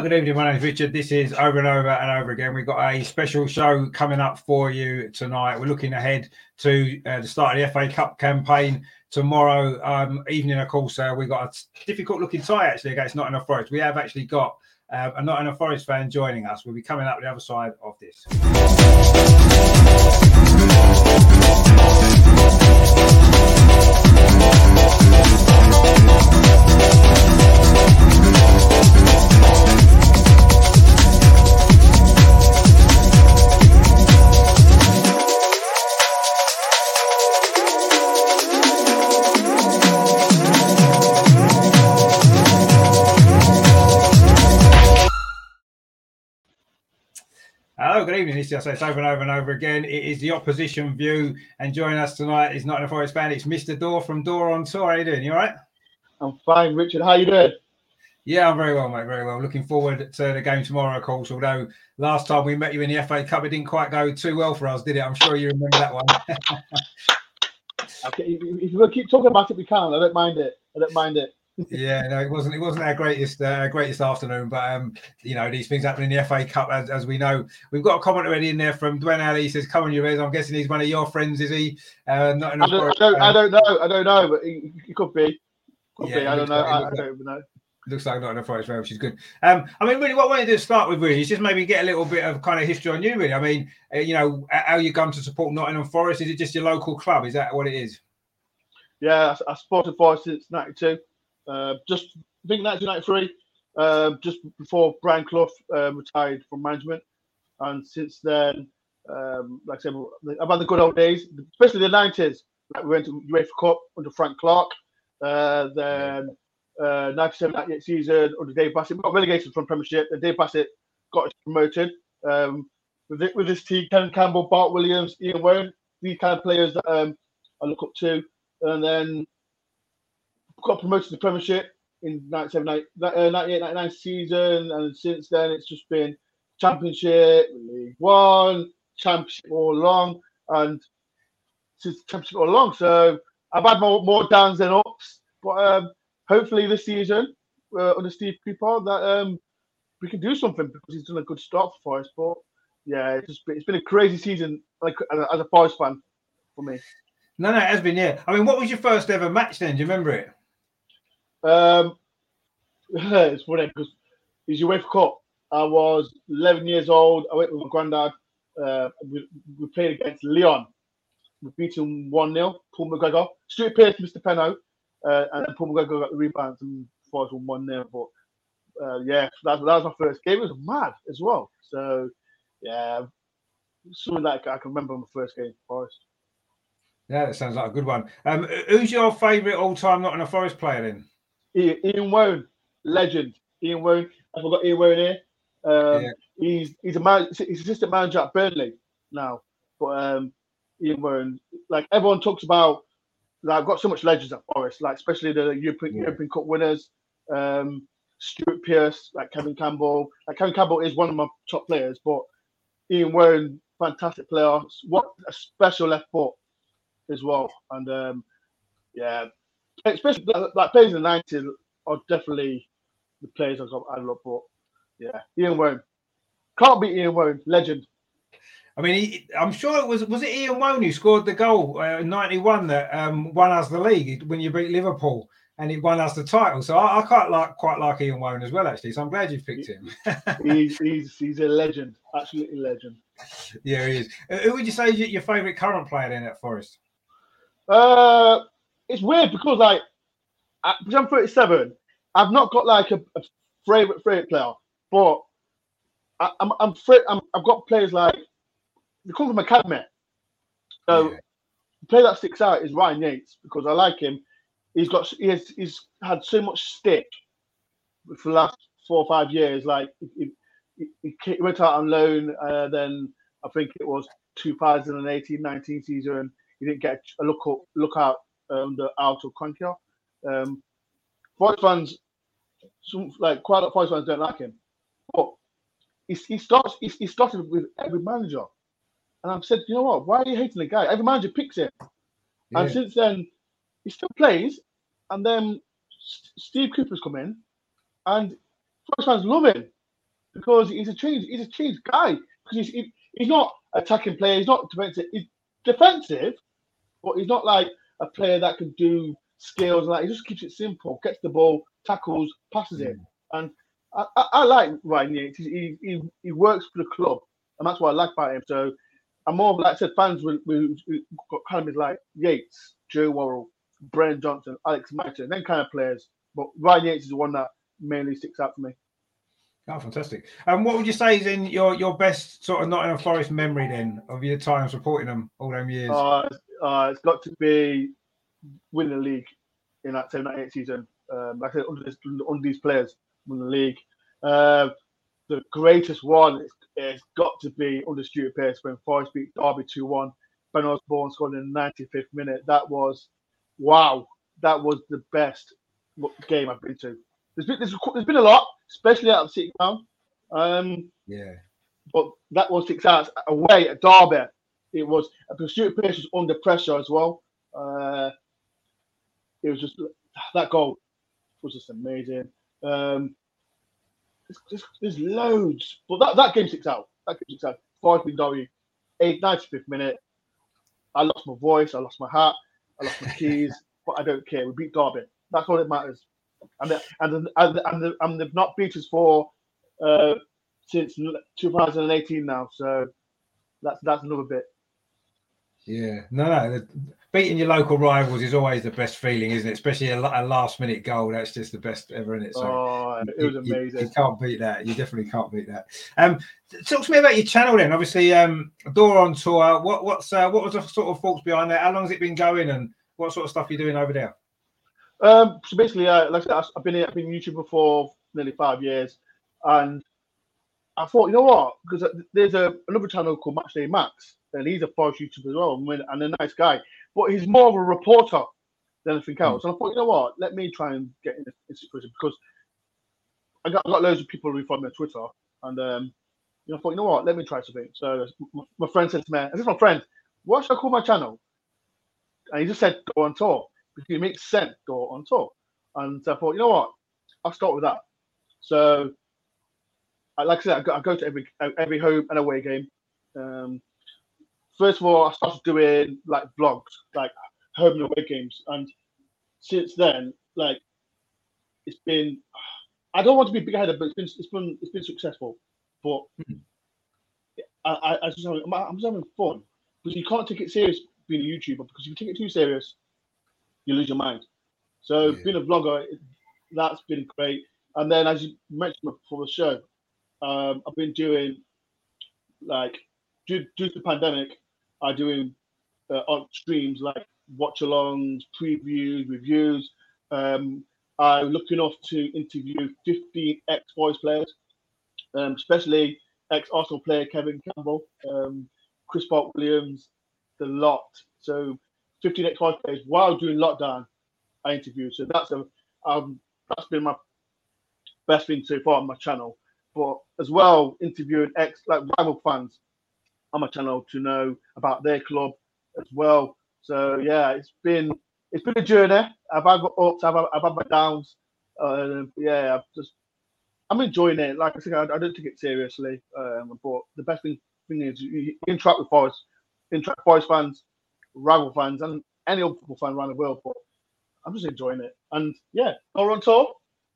Good evening. My name is Richard. This is over and over and over again. We've got a special show coming up for you tonight. We're looking ahead to uh, the start of the FA Cup campaign tomorrow um, evening. Of course, uh, we've got a difficult looking tie actually against Nottingham Forest. We have actually got uh, a Nottingham Forest fan joining us. We'll be coming up the other side of this. Hello, good evening. This is it's over and over and over again. It is the opposition view, and joining us tonight is Nottingham Forest fan. It's Mr. Dore from Dore on Tour. How you doing? You all right? I'm fine, Richard. How you doing? Yeah, I'm very well, mate. Very well. Looking forward to the game tomorrow, of course. Although last time we met you in the FA Cup, it didn't quite go too well for us, did it? I'm sure you remember that one. okay, if we keep talking about it, we can. I don't mind it. I don't mind it yeah, no, it wasn't. It wasn't our greatest, uh, greatest afternoon. But um, you know, these things happen in the FA Cup, as, as we know. We've got a comment already in there from Dwayne Ali. He says, "Come on, you I'm guessing he's one of your friends, is he? Uh, not I, don't, I, don't, I don't know. I don't know, but he, he could be. Could yeah, be. I don't know. Like, I, I don't even know. Looks like not enough Forest fan, which is good. Um, I mean, really, what I wanted to start with really is just maybe get a little bit of kind of history on you. Really, I mean, uh, you know, how you come to support Nottingham Forest? Is it just your local club? Is that what it is? Yeah, I, I supported Forest since '92. Uh, just I think 1993, uh, just before Brian Clough uh, retired from management, and since then, um, like I said, had the good old days, especially the 90s. Like we went to UEFA Cup under Frank Clark, uh, then uh, 97 98 season under Dave Bassett. We got relegated from Premiership, and Dave Bassett got promoted. Um, with, it, with this team, Ken Campbell, Bart Williams, Ian Woan, these kind of players that um, I look up to. And then got promoted to the Premiership in 97, 98, 99 season, and since then it's just been Championship, League One, Championship all along, and since Championship all along. So I've had more more downs than ups, but um, hopefully this season uh, under Steve Cooper that um, we can do something because he's done a good start for us. But yeah, it's just been, it's been a crazy season like as a Forest fan for me. No, no, it has been. Yeah, I mean, what was your first ever match then? Do you remember it? Um, it's funny because it's UEFA Cup. I was 11 years old. I went with my granddad. Uh, we, we played against Lyon. We beat him 1 0. Paul McGregor. Stuart Pearce, Mr. Penno. Uh, and then Paul McGregor got the rebound and fought him 1 0. But uh, yeah, that, that was my first game. It was mad as well. So yeah, something like I can remember my first game for Forest. Yeah, that sounds like a good one. Um, who's your favourite all-time Nottingham Forest player then? Ian Woan, legend. Ian Woan. I forgot Ian Woan here. Um, yeah. He's he's a man. He's assistant manager at Burnley now. But um, Ian Woan, like everyone talks about, like I've got so much legends at Forest, like especially the European, yeah. European Cup winners. Um, Stuart Pearce, like Kevin Campbell. Like Kevin Campbell is one of my top players, but Ian Woan, fantastic player. What a special left foot as well. And um, yeah, especially like players in the nineties are definitely the players I've got I love. But yeah, Ian Woan can't beat Ian Woan, legend. I mean, he, I'm sure it was was it Ian Woan who scored the goal uh, in '91 that um, won us the league when you beat Liverpool and he won us the title. So I, I quite like quite like Ian Woan as well, actually. So I'm glad you picked him. he's, he's he's a legend, absolutely legend. Yeah, he is. Uh, who would you say is your favourite current player then at Forest? Uh, it's weird because like because I'm 37, I've not got like a, a favorite favorite player, but I, am I'm, I'm, I'm I've got players like they come from academy. So yeah. the player that sticks out is Ryan Yates because I like him. He's got he has, he's had so much stick for the last four or five years. Like he, he, he went out on loan, uh, then I think it was 2018-19 season. He didn't get a look up, look out under Aitor Karanka. Um, Forest fans, some like quite a lot of Forest fans don't like him, but he, he starts. He, he started with every manager, and I've said, you know what? Why are you hating the guy? Every manager picks him, yeah. and since then, he still plays. And then Steve Cooper's come in, and Forest fans love him. because he's a change. He's a change guy because he's he, he's not attacking player. He's not defensive. He's defensive, but he's not like a player that can do skills. Like he just keeps it simple, gets the ball, tackles, passes it, and I, I, I like Ryan Yates. He, he he works for the club, and that's what I like about him. So I'm more of like I said, fans will, will, will got kind of like Yates, Joe Worrall, Brennan Johnson, Alex Mighten, then kind of players. But Ryan Yates is the one that mainly sticks out for me. Oh, fantastic! And um, what would you say is in your your best sort of Nottingham Forest memory then of your time supporting them all them years? Uh, uh, it's got to be winning the league in that 7 8 season. Um, like I said, under, this, under these players, win the league. Uh, the greatest one has got to be under Stuart Pearce when Forest beat Derby 2 1. Ben Osborn scored in the 95th minute. That was wow. That was the best game I've been to. There's been, there's, there's been a lot, especially out of City Ground. Um, yeah. But that was six hours away at Derby. It was Stuart Pearce was under pressure as well. Uh, it was just that goal was just amazing. Um, there's, there's, loads, but that, that game sticks out. That game six out. Five been Derby, eight, 95th minute. I lost my voice, I lost my hat, I lost my keys, but I don't care. We beat Derby. That's all that matters and the, and the, and, the, and, the, and they've not beat us for uh, since 2018 now. So that's that's another bit. Yeah, no, no. Beating your local rivals is always the best feeling, isn't it? Especially a, a last minute goal. That's just the best ever in it. So oh, it was amazing. You, you, can't beat that. You definitely can't beat that. Um, talk to me about your channel then. Obviously, um, Door on tour. What what's uh, what was the sort of thoughts behind that? How long has it been going, and what sort of stuff are you doing over there? Um, so basically, uh, like I said, I've been I've been YouTuber for nearly five years, and I thought, you know what? Because there's a another channel called Matchday Max, and he's a Forest YouTuber as well, and a nice guy, but he's more of a reporter than anything hmm. else. Mm. And I thought, you know what? Let me try and get in this situation because I got, I got loads of people who follow me on Twitter, and um, you know, I thought, you know what? Let me try something. So my, my friend said to me, "This is my friend. What should I call my channel?" And he just said, "Go on tour." because it makes sense go on tour. And so I thought, you know what, I'll start with that. So, like I said, I go, I go to every every home and away game. Um, first of all, I started doing like vlogs, like home and away games, and since then, like it's been. I don't want to be big headed, but it's been it's been it's been successful. But mm-hmm. I, I, I just having, I'm just having fun because you can't take it serious being a YouTuber because if you take it too serious, you lose your mind. So yeah. being a vlogger, that's been great. And then, as you mentioned before the show, um, I've been doing like due, due to the pandemic, I'm doing uh, on streams like watch-alongs, previews, reviews. Um, I'm looking off to interview 15 ex-boys players, um, especially ex-Arsenal player Kevin Campbell, um, Chris Bart Williams, the lot. So 15 ex-boys players while doing lockdown. I interviewed, so that's a um, that's been my best thing so far on my channel. But as well, interviewing ex like rival fans on my channel to know about their club as well. So yeah, it's been it's been a journey. I've had my ups, I've, I've had my downs. Uh, yeah, I've just I'm enjoying it. Like I said, I, I don't take it seriously. Um, but the best thing, thing is you interact with Forest, interact with Forest fans, rival fans and any other football fan around the world. But I'm just enjoying it. And yeah, go on tour.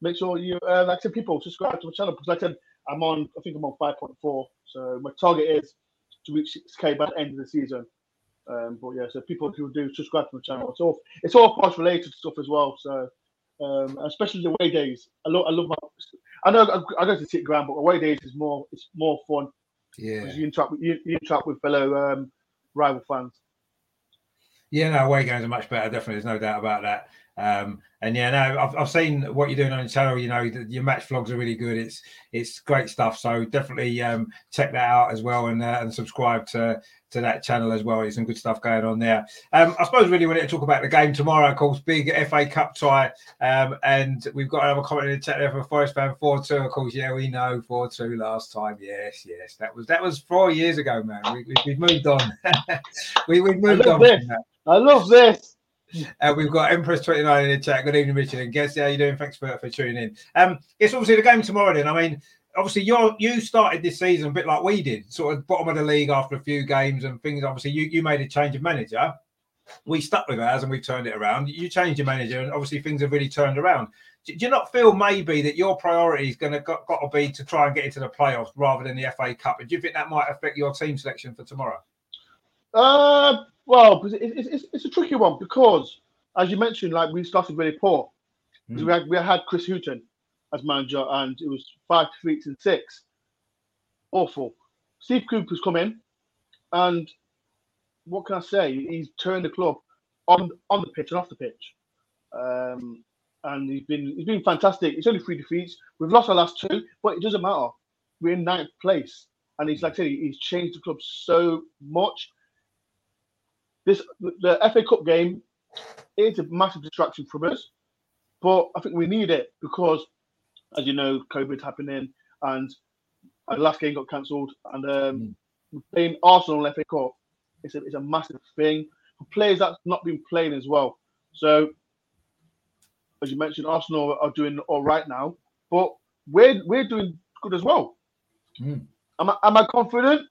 Make sure you, uh, like I said, people subscribe to my channel because like I said, I'm on, I think I'm on 5.4. So my target is to reach 6K by the end of the season. Um, but yeah, so people who do subscribe to my channel. It's all it's all course related stuff as well. So um, especially the away days. I love I love my. I know I, I go to City Ground, but away days is more it's more fun. Yeah, you interact with you, you interact with fellow um, rival fans. Yeah, no, away games are much better. Definitely, there's no doubt about that. Um, and yeah, no, I've, I've seen what you're doing on your channel. You know, your match vlogs are really good. It's it's great stuff. So definitely um, check that out as well and uh, and subscribe to to that channel as well. There's some good stuff going on there. Um, I suppose really wanted to talk about the game tomorrow. Of course, big FA Cup tie, um, and we've got another comment in the chat there for Forest fan four two. Of course, yeah, we know four two last time. Yes, yes, that was that was four years ago, man. We, we, have moved on. we we've moved on. I love this. Uh, we've got Empress 29 in the chat. Good evening, Richard and guests. How you doing? Thanks for, for tuning in. Um, it's obviously the game tomorrow then. I mean, obviously you you started this season a bit like we did, sort of bottom of the league after a few games and things. Obviously, you, you made a change of manager. We stuck with ours and we turned it around. You changed your manager, and obviously things have really turned around. Do, do you not feel maybe that your priority is going to got, got to be to try and get into the playoffs rather than the FA Cup? And do you think that might affect your team selection for tomorrow? Uh, well, it's, it's, it's a tricky one because, as you mentioned, like we started really poor. Mm. We had we had Chris Hughton as manager, and it was five defeats and six. Awful. Steve Cooper's come in, and what can I say? He's turned the club on on the pitch and off the pitch, um, and he's been he's been fantastic. It's only three defeats. We've lost our last two, but it doesn't matter. We're in ninth place, and he's like I said, he's changed the club so much. This the FA Cup game is a massive distraction from us, but I think we need it because as you know, COVID happening, and the last game got cancelled, and um, mm. playing Arsenal in FA Cup, it's a, it's a massive thing for players that's not been playing as well. So, as you mentioned, Arsenal are doing all right now, but we're we're doing good as well. Mm. Am I am I confident?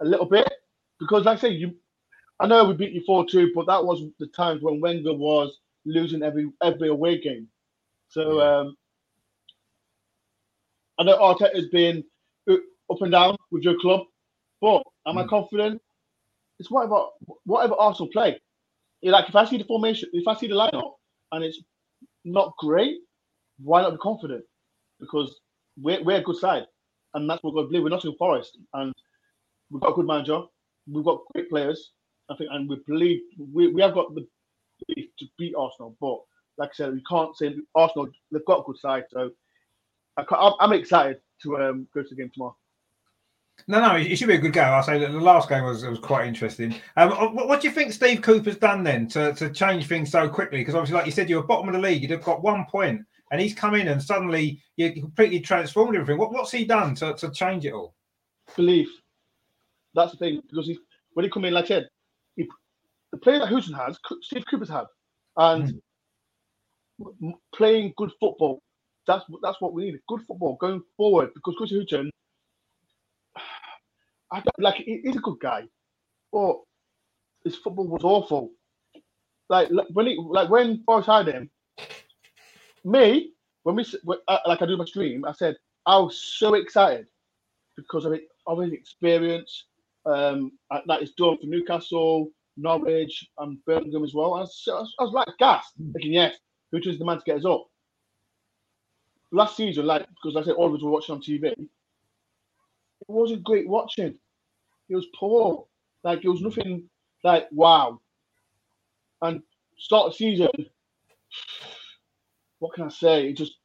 A little bit, because like I say, you, I know we beat you four two, but that was the times when Wenger was losing every every away game. So um, I know Arteta has been up and down with your club, but am mm. I confident? It's whatever whatever Arsenal play. Like if I see the formation, if I see the lineup and it's not great, why not be confident? Because we're, we're a good side, and that's what we believe. We're not in Forest, and we've got a good manager. We've got great players. I think, and we believe we, we have got the to beat Arsenal. But like I said, we can't say Arsenal. They've got a good side, so I am excited to um, go to the game tomorrow. No, no, it should be a good game. I say that the last game was was quite interesting. Um, what, what, do you think Steve Cooper's done then to, to change things so quickly? Because obviously, like you said, you're bottom of the league. You'd have got one point, and he's come in and suddenly you completely transformed everything. What, what's he done to, to change it all? Belief. That's the thing. Because he, when he come in, like I said, the player that Hughton has, Steve Cooper's had, and mm. playing good football that's that's what we need. Good football going forward because Chris Hughton, I don't, like he's a good guy, but his football was awful. Like when he like when Forest hired him, me when we uh, like I do my stream, I said I was so excited because of it of his experience um, that he's done for Newcastle, Norwich, and Birmingham as well. I was, I was, I was like gassed, thinking yes, Hughton's the man to get us up last season, like because I said all of us were watching on TV, it wasn't great watching. It was poor. Like it was nothing like wow. And start the season, what can I say? It just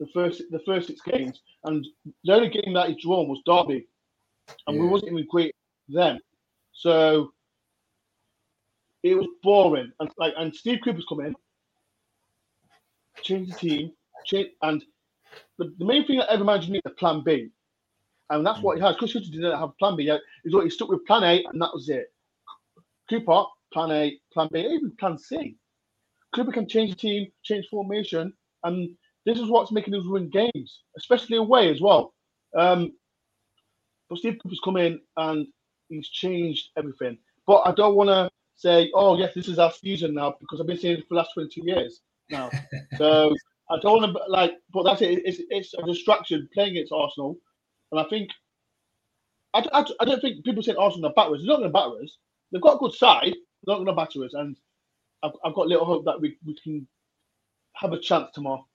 the first the first six games, and the only game that he drawn was Derby, and yeah. we wasn't even great then. So it was boring. And like and Steve Cooper's come in, change the team, change. And the, the main thing that every manager needs is a plan B. And that's what he has. Chris Hughton didn't have plan B yet. He's he stuck with plan A, and that was it. Cooper, plan A, plan B, even plan C. Cooper can change the team, change formation, and this is what's making us win games, especially away as well. Um, but Steve Cooper's come in and he's changed everything. But I don't want to say, oh, yes, this is our season now, because I've been saying it for the last 22 years now. so I don't want to like, but that's it. It's, it's a distraction playing against Arsenal, and I think I, I, I don't think people say Arsenal are batterers. They're not going to batter us. They've got a good side. They're not going to batter us, and I've, I've got little hope that we, we can have a chance tomorrow.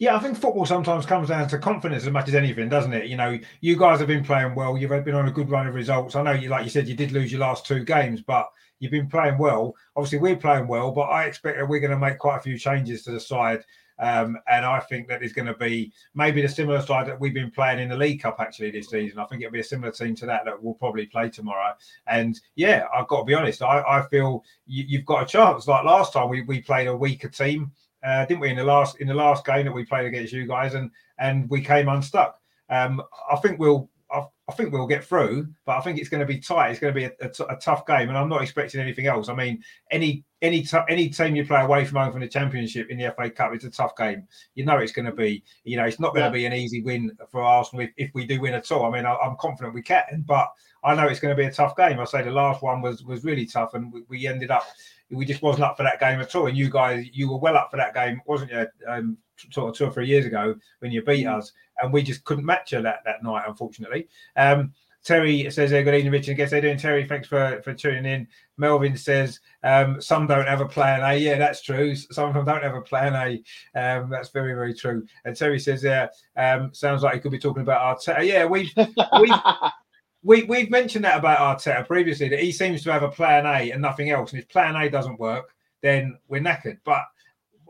Yeah, I think football sometimes comes down to confidence as much as anything, doesn't it? You know, you guys have been playing well. You've been on a good run of results. I know you, like you said, you did lose your last two games, but you've been playing well. Obviously, we're playing well, but I expect that we're going to make quite a few changes to the side. Um, and I think that is going to be maybe the similar side that we've been playing in the League Cup actually this season. I think it'll be a similar team to that that we'll probably play tomorrow. And yeah, I've got to be honest, I, I feel you, have got a chance. Like last time, we, we played a weaker team, uh, didn't we? In the last in the last game that we played against you guys, and and we came unstuck. Um, I think we'll I, I, think we'll get through, but I think it's going to be tight. It's going to be a, a, t- a tough game, and I'm not expecting anything else. I mean, any any t- any team you play away from home from the Championship in the FA Cup, it's a tough game. You know, it's going to be. You know, it's not going yeah. to be an easy win for Arsenal if, if we do win at all. I mean, I, am confident we can, but I know it's going to be a tough game. I say the last one was was really tough, and we, we ended up we just wasn't up for that game at all. And you guys, you were well up for that game, wasn't you? Um, sort of two or three years ago when you beat mm. us, and we just couldn't match you that that night, unfortunately. Um, Terry says, hey, "Good evening, Richard. I Guess they're doing Terry. Thanks for for tuning in." Melvin says, um, "Some don't have a plan A. Yeah, that's true. Some of them don't have a plan A. Um, that's very, very true." And Terry says, "Yeah, um, sounds like he could be talking about Arteta. Yeah, we've we've we, we've mentioned that about Arteta previously that he seems to have a plan A and nothing else. And if plan A doesn't work, then we're knackered. But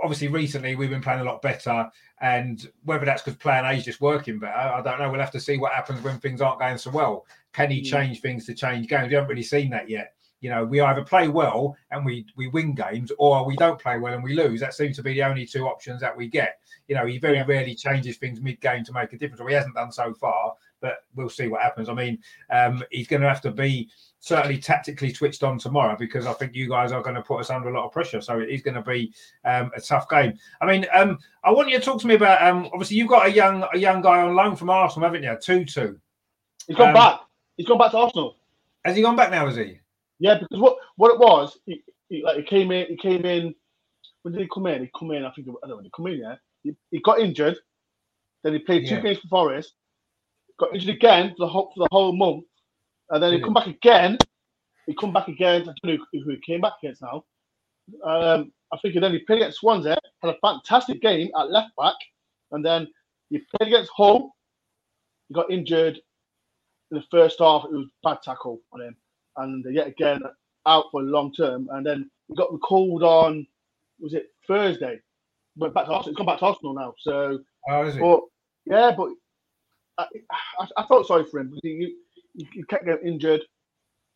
obviously, recently we've been playing a lot better. And whether that's because plan A is just working better, I don't know. We'll have to see what happens when things aren't going so well. Can he mm. change things to change games? We haven't really seen that yet. You know, we either play well and we we win games, or we don't play well and we lose. That seems to be the only two options that we get. You know, he very yeah. rarely changes things mid game to make a difference, or he hasn't done so far but we'll see what happens. I mean, um, he's going to have to be certainly tactically switched on tomorrow because I think you guys are going to put us under a lot of pressure. So it is going to be um, a tough game. I mean, um, I want you to talk to me about. Um, obviously, you've got a young a young guy on loan from Arsenal, haven't you? Tutu. He's gone um, back. He's gone back to Arsenal. Has he gone back now? Is he? Yeah, because what what it was, he, he, like he came in. He came in. When did he come in? He come in. I think I don't know. He come in. Yeah, he, he got injured. Then he played two yeah. games for Forest got injured again for the whole, for the whole month, and then he come back again. He come back again. I don't know who, he came back against now. Um, I think then he played against Swansea, had a fantastic game at left back, and then he played against Hull. He got injured in the first half. It was bad tackle on him, and yet again out for long term. And then he got recalled on was it Thursday? Went back to Arsenal. He's gone back to Arsenal now. So, oh, but yeah, but I, I, I felt sorry for him because he, he, he kept getting injured,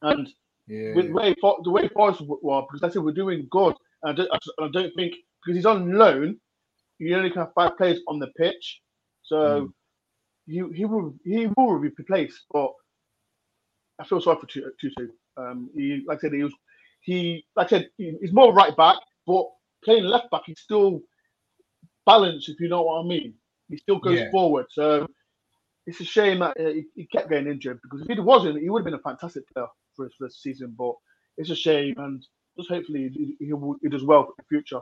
and yeah. with the way the way Forest were because I said we're doing good. And I don't, I don't think because he's on loan, you only can have five players on the pitch, so mm. he he will he will be replaced. But I feel sorry for Tutu. Um, he like I said he was he like I said he's more right back, but playing left back he's still balanced if you know what I mean. He still goes yeah. forward, so it's a shame that uh, he, he, kept getting injured because if he wasn't, he would have been a fantastic player for, for this season. But it's a shame, and just hopefully he, he, he does well for the future.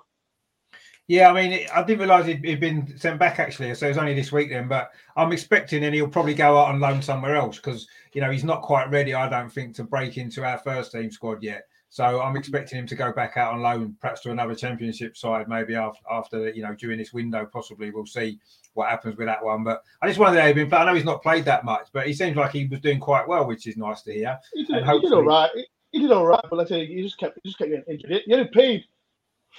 Yeah, I mean, I didn't realise he'd, he'd, been sent back actually, so it was only this week then. But I'm expecting, and he'll probably go out on loan somewhere else because you know he's not quite ready, I don't think, to break into our first team squad yet. So I'm expecting him to go back out on loan, perhaps to another championship side, maybe after, after you know during this window. Possibly we'll see what happens with that one. But I just wonder how he's been playing. I know he's not played that much, but he seems like he was doing quite well, which is nice to hear. He did, he did all right. He, he, did all right, but let's say he just kept he just kept getting injured. He only played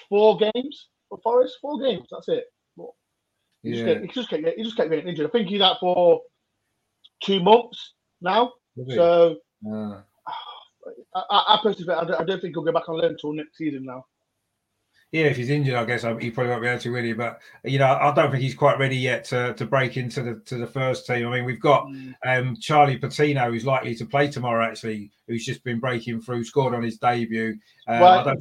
four games for Forest, four games. That's it. He, yeah. just kept, he just kept he just kept getting injured. I think he's out for two months now. So. Uh. I, I, personally, I don't, I don't think he'll go back on loan until next season now. Yeah, if he's injured, I guess he probably won't be able to really. But you know, I don't think he's quite ready yet to, to break into the to the first team. I mean, we've got mm. um, Charlie Patino, who's likely to play tomorrow. Actually, who's just been breaking through, scored on his debut. Um, well, think...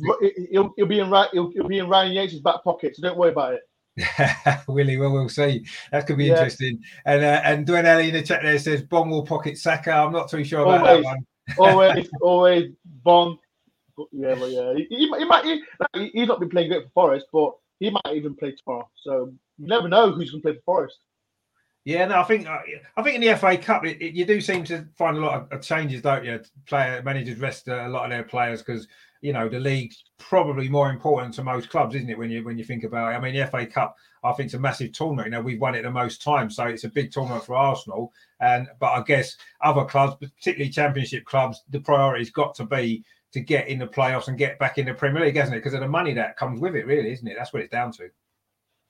he'll, he'll, be in he'll, he'll be in Ryan Yates' back pocket, so don't worry about it. Willie, well, we'll see. That could be yeah. interesting. And uh, and Dwayne Ellie in the chat there says Bong will pocket Saka. I'm not too sure about always, that one always, always Bong. Yeah, but yeah, he, he, he might. He, he's not been playing great for Forest, but he might even play tomorrow. So you never know who's going to play for Forest. Yeah, no, I think uh, I think in the FA Cup it, it, you do seem to find a lot of changes, don't you? Player managers rest a lot of their players because you know the league's probably more important to most clubs, isn't it? When you when you think about it, I mean, the FA Cup, I think it's a massive tournament. You know, we've won it the most times, so it's a big tournament for Arsenal. And but I guess other clubs, particularly Championship clubs, the priority's got to be to get in the playoffs and get back in the Premier League, hasn't it? Because of the money that comes with it, really, isn't it? That's what it's down to.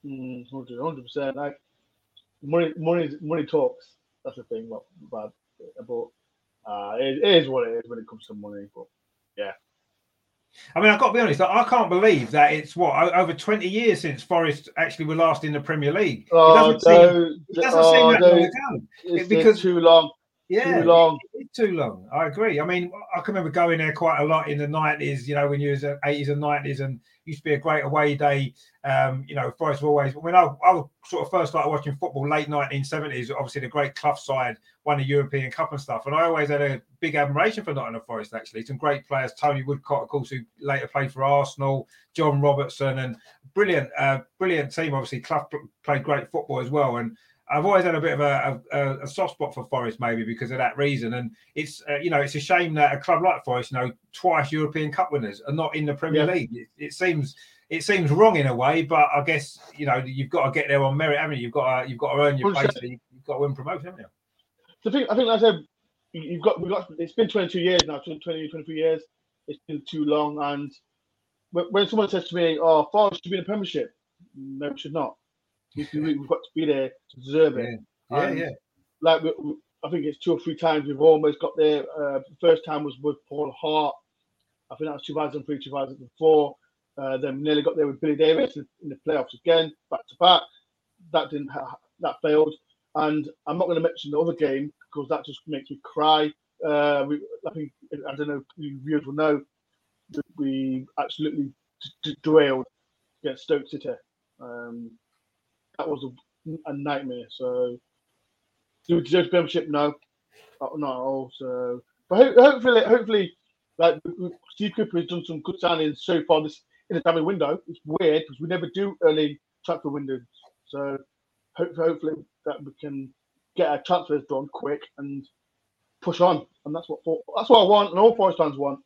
Mm, hundred percent. Like money, money, money talks. That's the thing. But, but, uh, it, it is what it is when it comes to money. But yeah, I mean, I've got to be honest. I can't believe that it's what over twenty years since Forest actually were last in the Premier League. Oh, it doesn't seem, it doesn't oh, seem that long ago. because too long. Yeah, too long. It's too long. I agree. I mean, I can remember going there quite a lot in the nineties. You know, when you was at eighties and nineties, and used to be a great away day. Um, you know, Forest were always. When I, I sort of first started watching football, late nineteen seventies, obviously the great Clough side won the European Cup and stuff, and I always had a big admiration for Nottingham Forest. Actually, some great players. Tony Woodcock, of course, who later played for Arsenal. John Robertson, and brilliant, uh, brilliant team. Obviously, Clough played great football as well, and I've always had a bit of a, a, a, soft spot for Forest, maybe because of that reason. And it's uh, you know it's a shame that a club like Forest, you know, twice European Cup winners are not in the Premier yeah. League. It, it, seems it seems wrong in a way, but I guess you know you've got to get there on merit, haven't you? You've got to, you've got to earn your place. You've got to win promotion, haven't you? So I think I think like I said you've got we've got it's been 22 years now, 20, 23 years. It's been too long, and when someone says to me, "Oh, Forest should be in the Premiership," no, it should not. We've got to be there to deserve it. Yeah, yeah. Like we, we, I think it's two or three times we've almost got there. Uh, the first time was with Paul Hart. I think that was 2003, 2004. Uh, then nearly got there with Billy Davies in, in the playoffs again, back to back. That didn't ha- that failed. And I'm not going to mention the other game because that just makes me cry. Uh, we, I think I don't know if viewers will know that we absolutely d- derailed against Stoke City. Um, was a, a nightmare. So do we deserve membership? No, uh, not at all. So, but ho- hopefully, hopefully, like Steve Cooper has done some good signings so far this in the timing window. It's weird because we never do early transfer windows. So, hopefully, hopefully that we can get our transfers done quick and push on. And that's what that's what I want, and all Forest fans want.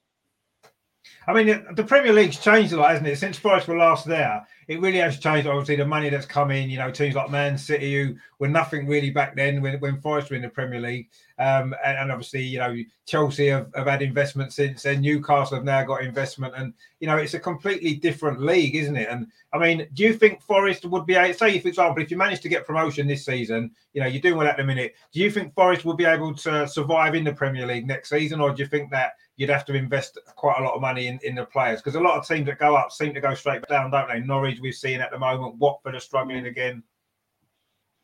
I mean, the Premier League's changed a lot, hasn't it? Since Forest were last there, it really has changed. Obviously, the money that's come in, you know, teams like Man City, who were nothing really back then when, when Forest were in the Premier League. Um, and, and, obviously, you know, Chelsea have, have had investment since then. Newcastle have now got investment. And, you know, it's a completely different league, isn't it? And I mean, do you think Forest would be, say, for example, if you manage to get promotion this season, you know, you're doing well at the minute, do you think Forest will be able to survive in the Premier League next season? Or do you think that you'd have to invest quite a lot of money in, in the players because a lot of teams that go up seem to go straight down, don't they? Norwich we've seen at the moment, Watford are struggling mm. again.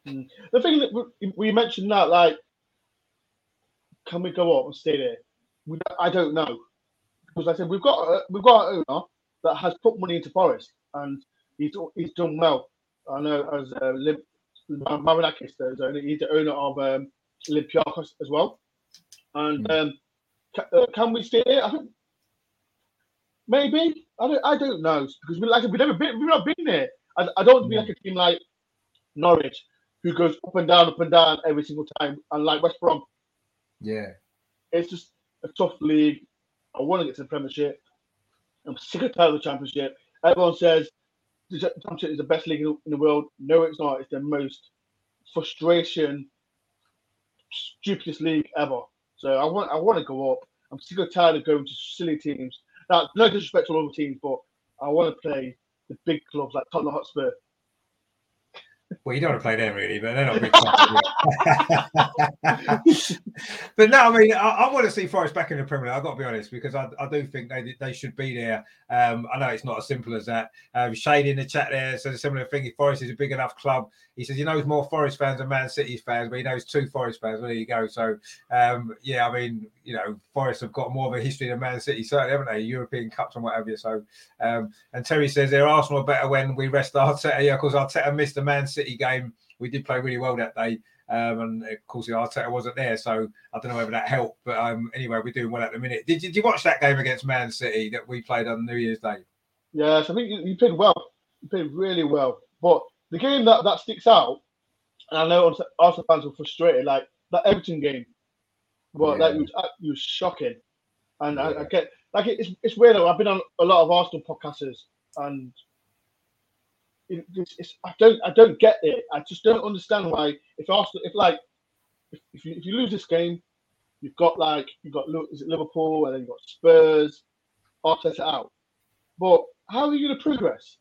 Mm. The thing that we, mentioned that, like, can we go up and stay there? We, I don't know because I said we've got a, we've got an owner that has put money into Forest and he's he's done well. I know as uh, Lim, Marinakis, he's the owner of um, Olympiacos as well, and. Mm. Um, uh, can we stay there? I think maybe. I don't. I don't know because we like we've never been. We've not been there. I, I don't be like a team like Norwich who goes up and down, up and down every single time, and like West Brom. Yeah, it's just a tough league. I want to get to the Premiership. I'm sick tired of the Championship. Everyone says the Championship is the best league in the world. No, it's not. It's the most frustration, stupidest league ever. So I want I want to go up. I'm sick of tired of going to silly teams. Now, no disrespect to all the teams, but I want to play the big clubs like Tottenham Hotspur, well, you don't want to play them really, but they're not big clubs. but no, I mean, I, I, want to see Forest back in the Premier League. I've got to be honest because I, I do think they they should be there. Um, I know it's not as simple as that. Um, Shane in the chat there says a similar thing. If Forest is a big enough club, he says he knows more Forest fans than Man City fans, but he knows two Forest fans. Well, there you go. So um, yeah, I mean, you know, Forest have got more of a history than Man City, certainly, haven't they? European Cups and whatever. So, um, and Terry says they're Arsenal better when we rest Arteta. Yeah, because Arteta missed the Man City game. We did play really well that day. Um, and of course, the Arteta wasn't there, so I don't know whether that helped. But um, anyway, we're doing well at the minute. Did, did you watch that game against Man City that we played on New Year's Day? Yes, I think you played well. You played really well. But the game that, that sticks out, and I know Arsenal fans were frustrated, like that Everton game. Well, yeah. that was, uh, was shocking. And yeah. I, I, get like it's it's weird. Though. I've been on a lot of Arsenal podcasters, and it, it's, it's, I don't I don't get it. I just don't understand why if Arsenal if like if, if you if you lose this game, you've got like you've got is it Liverpool and then you've got Spurs, Arteta out. But how are you going to progress?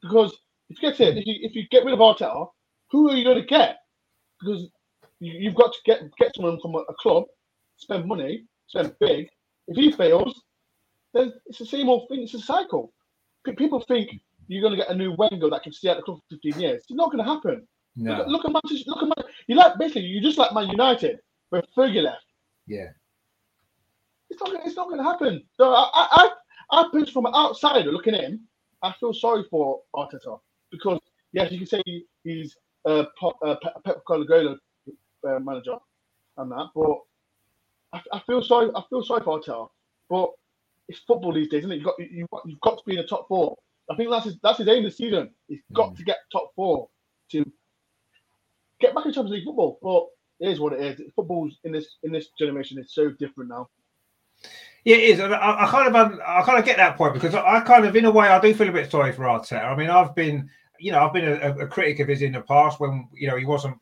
Because if you get it, if you if you get rid of Arteta, who are you going to get? Because you, have got to get get someone from a, a club, spend money, spend big. If he fails, then it's the same old thing. It's a cycle. P- people think you're going to get a new Wenger that can stay at the club for 15 years. It's not going to happen. No. Look, look, at Manchester. Look at Man. You like basically you just like Man United. when Fergie left. Yeah. It's not, it's not going to happen. So I, I, I, I from an outsider looking in, I feel sorry for Arteta because yes, you can say he's a uh, Pep Guardiola uh, manager and that, but I, I, feel sorry. I feel sorry for Arteta, but it's football these days, isn't it? You've got got, you've got to be in the top four. I think that's his, that's his aim this season. He's got mm. to get top four to get back in Champions League football. But it is what it is. Football's in this in this generation is so different now. Yeah, it is. I, I kind of I kind of get that point because I, I, kind of, in a way, I do feel a bit sorry for Arteta. I mean, I've been, you know, I've been a, a critic of his in the past when you know he wasn't,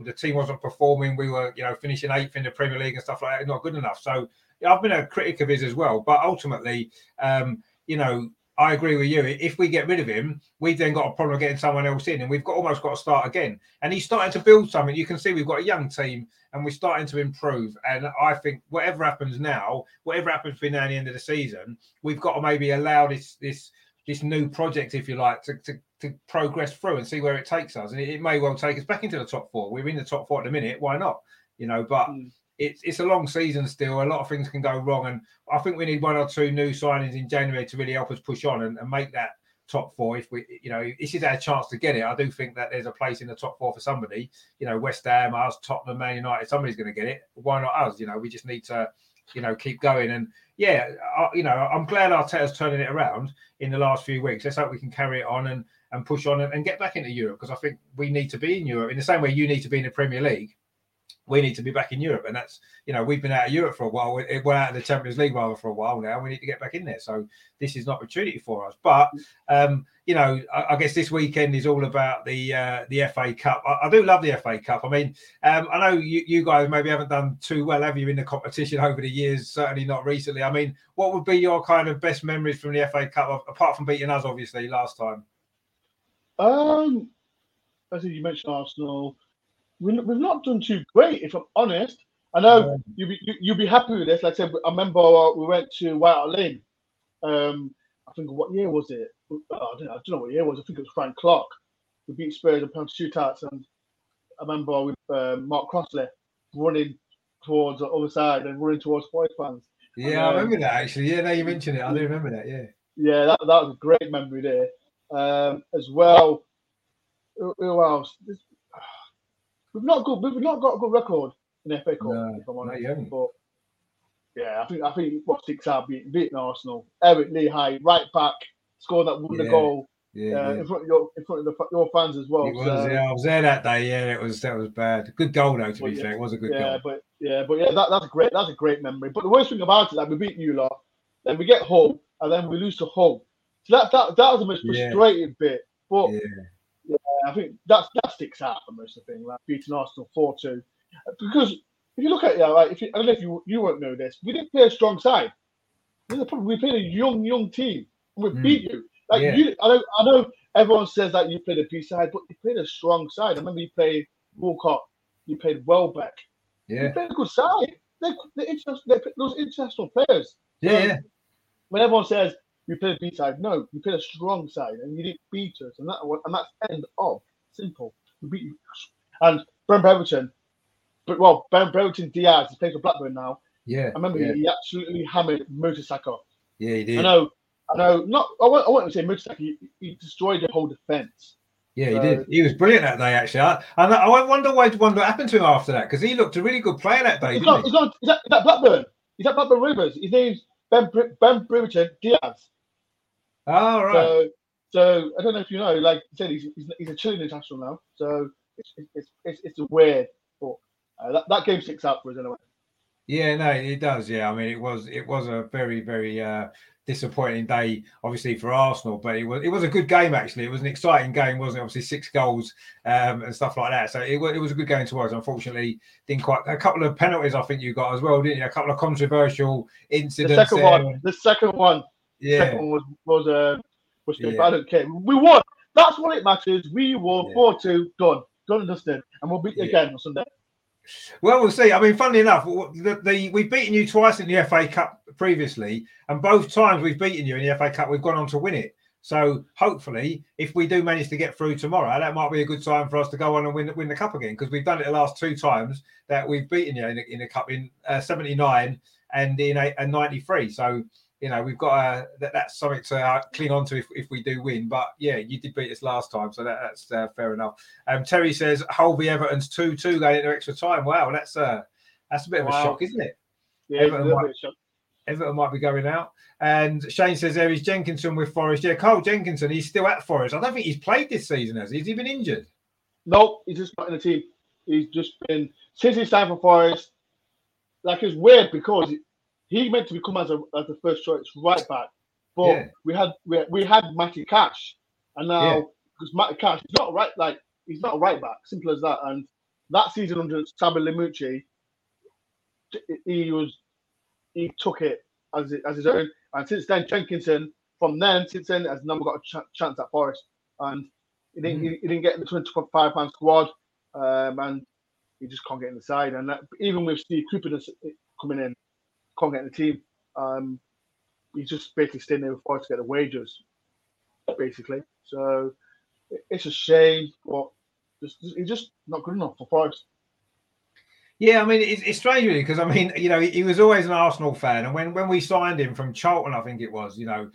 the team wasn't performing. We were, you know, finishing eighth in the Premier League and stuff like that. Not good enough. So yeah, I've been a critic of his as well. But ultimately, um, you know, I agree with you. If we get rid of him, we've then got a problem getting someone else in, and we've got almost got to start again. And he's starting to build something. You can see we've got a young team, and we're starting to improve. And I think whatever happens now, whatever happens between now and the end of the season, we've got to maybe allow this this this new project, if you like, to, to, to progress through and see where it takes us. And it, it, may well take us back into the top four. We're in the top four at the minute. Why not? You know, but. Mm it's it's a long season still. A lot of things can go wrong, and I think we need one or two new signings in January to really help us push on and, and make that top four. If we, you know, this is our chance to get it. I do think that there's a place in the top four for somebody. You know, West Ham, us, Tottenham, Man United. Somebody's going to get it. Why not us? You know, we just need to, you know, keep going. And yeah, I, you know, I'm glad Arteta's turning it around in the last few weeks. Let's hope we can carry it on and and push on and, and get back into Europe because I think we need to be in Europe in the same way you need to be in the Premier League we need to be back in Europe. And that's, you know, we've been out of Europe for a while. We're out of the Champions League rather for a while now. We need to get back in there. So this is an opportunity for us. But, um, you know, I, I guess this weekend is all about the uh, the FA Cup. I, I, do love the FA Cup. I mean, um, I know you, you guys maybe haven't done too well, have you, in the competition over the years? Certainly not recently. I mean, what would be your kind of best memories from the FA Cup, apart from beating us, obviously, last time? Um, I think you mentioned Arsenal we've not done too great, if I'm honest. I know you'll be you, will be happy with this. Like I said, I remember we went to White Lane. Um, I think what year was it? Oh, I, don't know, I, don't know, what year it was. I think it was Frank Clark. We beat Spurs in penalty shootouts, and I remember with um, Mark Crossley running towards the other side and running towards Spurs fans. Yeah, and, um, I remember that actually. Yeah, now you mentioned it, I do remember that. Yeah. Yeah, that, that was a great memory there. Um, as well, who else? We've not good. We've not got a good record in FA Cup. No, if I'm honest. But yeah, I think I think what sticks out beating, beating Arsenal. Eric Lichaj, right back, scored that won yeah. the goal. Yeah, uh, in front of your in front of the, your fans as well. Was, so, yeah, I was there that day. Yeah, it was that was bad. Good goal though, to be yeah, fair. It was a good yeah, goal. but yeah, but yeah, that, that's great. That's a great memory. But the worst thing about it, like we beat you lot, then we get home, and then we lose to home. So that that that was the most frustrating bit. But yeah, I think that's that sticks out for most of the thing, like beating Arsenal four two, because if you look at it, right, if you, I don't know if you you won't know this, we didn't play a strong side. This problem. We played a young young team, and we mm. beat you. Like yeah. you, I know, I know everyone says that you played a B side, but you played a strong side. I remember you played Walcott, you played Welbeck. Yeah, you played a good side. They're, they're, they're those international players. Yeah, um, yeah. When everyone says you played a B side. No, you played a strong side and you didn't beat us. And that and that's end of. Simple. We beat you. And Ben Brereton, but well, Ben Brereton Diaz, he plays for Blackburn now. Yeah. I remember yeah. he, absolutely hammered Mertesacker. Yeah, he did. I know, I know, not I won't, I won't say Mertesacker, he, he destroyed the whole defence. Yeah, he did. He was brilliant that day, actually. I, and I wonder what, wonder what happened to him after that because he looked a really good player that day. He's not, he? he's not, is, that, is that Blackburn? Is that Blackburn Rovers? His name's Ben Ben Brereton Diaz. Oh, right. So, so I don't know if you know, like I said, he's, he's, he's a Chilean international now. So it's it's it's, it's a weird, but uh, that, that game sticks out for us anyway. Yeah, no, it does. Yeah, I mean, it was it was a very very uh, disappointing day, obviously for Arsenal, but it was it was a good game actually. It was an exciting game, wasn't it? Obviously, six goals um, and stuff like that. So it, it was a good game to watch. Unfortunately, didn't quite a couple of penalties. I think you got as well, didn't you? A couple of controversial incidents. The second one, the second one, yeah. Second one was was uh, was yeah. I don't care. We won. That's what it matters. We won four two. Done. Done and dusted. And we'll beat you again on Sunday. Well, we'll see. I mean, funnily enough, the, the, we've beaten you twice in the FA Cup previously, and both times we've beaten you in the FA Cup, we've gone on to win it. So hopefully, if we do manage to get through tomorrow, that might be a good time for us to go on and win win the cup again because we've done it the last two times that we've beaten you in in cup in uh, '79 and in a, a '93. So you know we've got a, that, that's something to uh, cling on to if, if we do win. But yeah, you did beat us last time, so that, that's uh, fair enough. Um, Terry says Holby Everton's two two going into extra time. Wow, that's uh that's a bit of a Wow. shock, isn't it? Yeah, Everton might-. Everton might be going out. And Shane says there is Jenkinson with Forest. Yeah, Carl Jenkinson, he's still at Forest. I don't think he's played this season, has he? Has he been injured? No, he's just not in the team. He's just been since he signed for Forest. Like it's weird because he meant to become as a as the first choice right back, but Yeah. we had we, we had Matty Cash, and now Yeah. because Matty Cash is not right like he's not a right back, simple as that. And that season under Sabri Lamouchi, he was he took it as as his own. And since then, Jenkinson from then since then has never got a ch- chance at Forest, and he didn't he, he didn't get in the twenty five man squad, um, and he just can't get in the side. And that, even with Steve Cooper coming in, can't get in the team. Um, he's just basically staying there with Forest to get the wages, basically. So it's a shame, but just, he's just not good enough for Forest. Yeah, I mean, it's, it's strange really because I mean, you know, he, he was always an Arsenal fan, and when when we signed him from Charlton, I think it was, you know,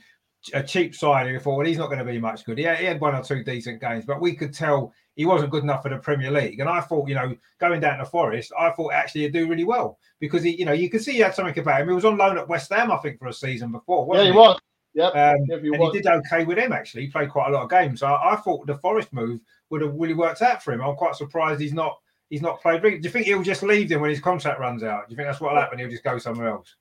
a cheap signing, we thought, well, he's not going to be much good. Yeah, he had one or two decent games, but we could tell he wasn't good enough for the Premier League. And I thought, you know, going down to Forest, I thought actually he'd do really well because he, you know, you could see he had something about him. He was on loan at West Ham, I think, for a season before. Yeah, Wasn't he was. Yep. Um, Yeah, he and was. he did okay with him actually. He played quite a lot of games. So I, I thought the Forest move would have really worked out for him. I'm quite surprised he's not he's not played. Do you think he'll just leave them when his contract runs out? Do you think that's what'll happen? He'll just go somewhere else.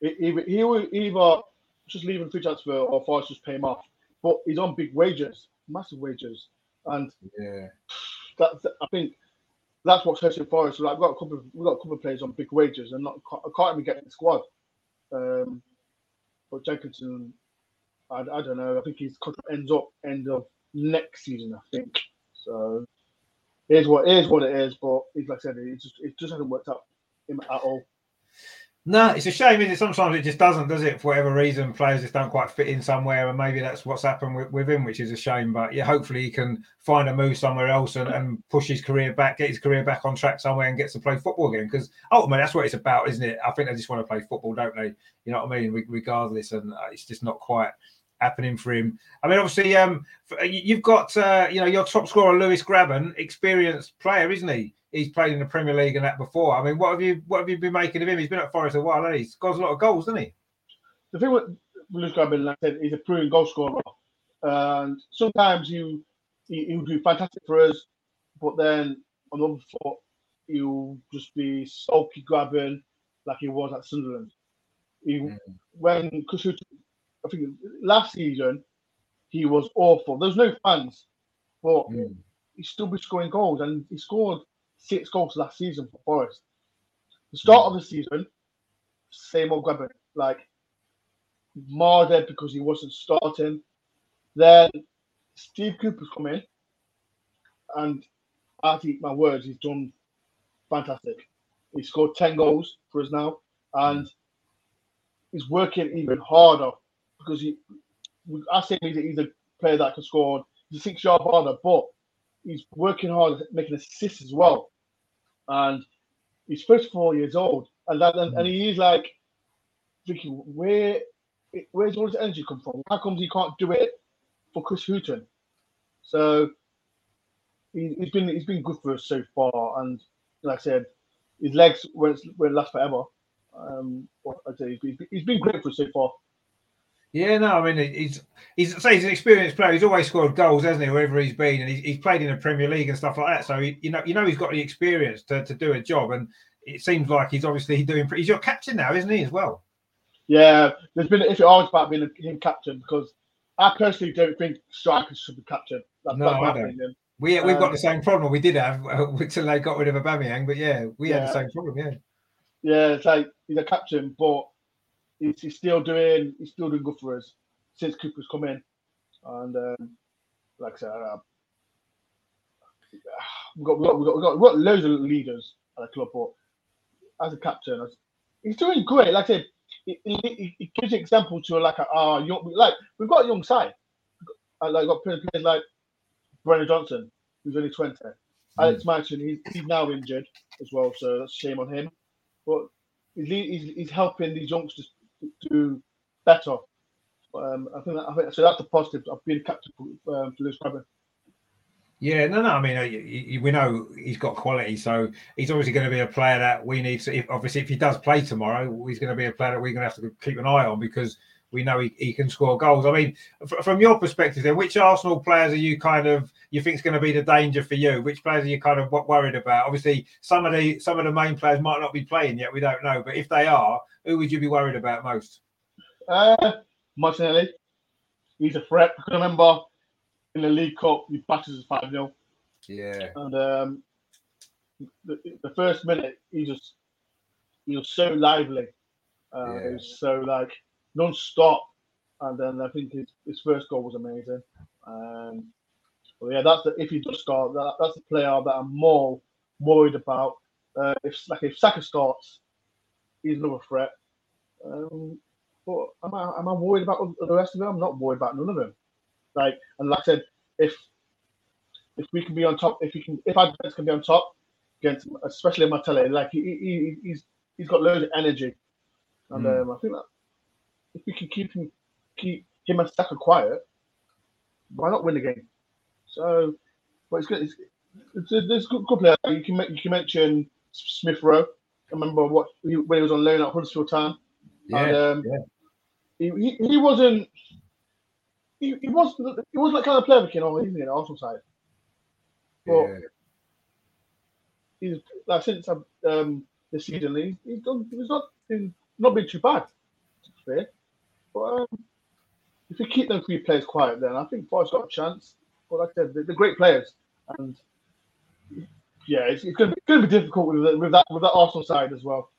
He, he, he will either just leave him free transfer or Forest just pay him off. But he's on big wages, massive wages, and Yeah. that, that- I think that's what's hurting Forest. Like we've got a couple of we've got a couple of players on big wages and not I can't even get in the squad. Um, but Jenkinson, I, I don't know. I think his contract ends up end of next season. I think so. Here's what here's what it is. But it's like I said, it just it just hasn't worked out him at all. No, it's a shame, isn't it? Sometimes it just doesn't, does it? For whatever reason, players just don't quite fit in somewhere, and maybe that's what's happened with, with him, which is a shame. But yeah, hopefully he can find a move somewhere else and, and push his career back, get his career back on track somewhere, and gets to play football again. Because ultimately, that's what it's about, isn't it? I think they just want to play football, don't they? You know what I mean? Re- Regardless, and uh, it's just not quite happening for him. I mean, obviously, um, you- you've got uh, you know your top scorer, Lewis Grabban, experienced player, isn't he? He's played in the Premier League and that before. I mean, what have you what have you been making of him? He's been at Forest a while, hasn't he? He's got a lot of goals, doesn't he? the thing with Lewis Grabban, like I said, he's a proven goal scorer. And sometimes you he, he'll do fantastic for us, but then on the other foot, he'll just be sulky grabbing like he was at Sunderland. He, Mm. When I think last season, he was awful. There's no fans, but hmm. he still be scoring goals, and he scored six goals last season for Forest. The start of the season, same old Grabban, like marred because he wasn't starting. Then Steve Cooper's come in, and I think my words, he's done fantastic. He scored 10 goals for us now, and he's working even harder because he, I say he's a, he's a player that can score, he's a six yard harder, but he's working hard making assists as well. And he's 34 years old, and that, and, and he is like thinking, where where's all this energy come from? How comes he can't do it for Chris Hughton? So he, he's been he's been good for us so far, and like I said, his legs won't, won't last forever. Um, I'd say he's been, he's been great for us so far. Yeah, no, I mean he's he's say he's an experienced player. He's always scored goals, hasn't he? Wherever he's been, and he's, he's played in the Premier League and stuff like that. So he, you know, you know, he's got the experience to, to do a job, and it seems like he's obviously doing. Pretty he's your captain now, isn't he? As well. Yeah, there's been an issue always about being him captain because I personally don't think strikers should be captain. That's, No, I don't. opinion. We we've got Um, the same problem. We did have until they got rid of Aubameyang, but yeah, we had the same problem. Yeah. Yeah, it's like he's a captain, but he's, he's still doing he's still doing good for us since Cooper's come in, and um, like I said, uh, we've got we've got, we've got we've got we've got loads of leaders at the club, but as a captain, as- he's doing great. Like I said, he, he, he gives example to like a uh, young, like we've got a young side. I like got players like Brennan Johnson, who's only 20. Mm. Alex Mighten, he's, he's now injured as well, so that's a shame on him. But he's, he's, he's helping these youngsters do better. Um, I think I think so. That's the positive. I've captain um, for Lewis Bradburn. Yeah, no, no. I mean, uh, we know he's got quality, so he's obviously going to be a player that we need. To, if, obviously, if he does play tomorrow, he's going to be a player that we're going to have to keep an eye on because we know he, he can score goals. I mean, f- from your perspective, then, which Arsenal players are you kind of you think is going to be the danger for you? Which players are you kind of worried about? Obviously, some of the some of the main players might not be playing yet. We don't know, but if they are, who would you be worried about most? Uh, Martinelli. He's a threat. I can remember in the League Cup, he battered us 5 0. Yeah. And um, the, the first minute, he just he was so lively. Uh, yeah. It was so like non-stop. And then I think his, his first goal was amazing. Um, well, yeah, that's the, if he does start, that, that's the player that I'm more worried about. Uh, if like if Saka starts, he's another threat. Um, but am I am I worried about the rest of them? I'm not worried about none of them. Like and like I said, if if we can be on top, if we can, if our defense can be on top against, especially Martelli, like he, he he's he's got loads of energy, and mm. um, I think that if we can keep him keep him and Saka quiet, why not win the game? So, but it's good. It's, it's, there's good, good players. You can you can mention Smith Rowe. I remember what when he was on loan at Huddersfield Town. Yeah, and, um, yeah. He, he, he wasn't he, he was he was like kind of player we can always in Arsenal side. But yeah. he's like since um this season he, he's done he's not he's not been too bad. Fair. But um, if we keep them three players quiet, then I think Forest got a chance. But like I said, they're, they're great players, and yeah, it's, it's going, to be, difficult with, with that with that Arsenal side as well.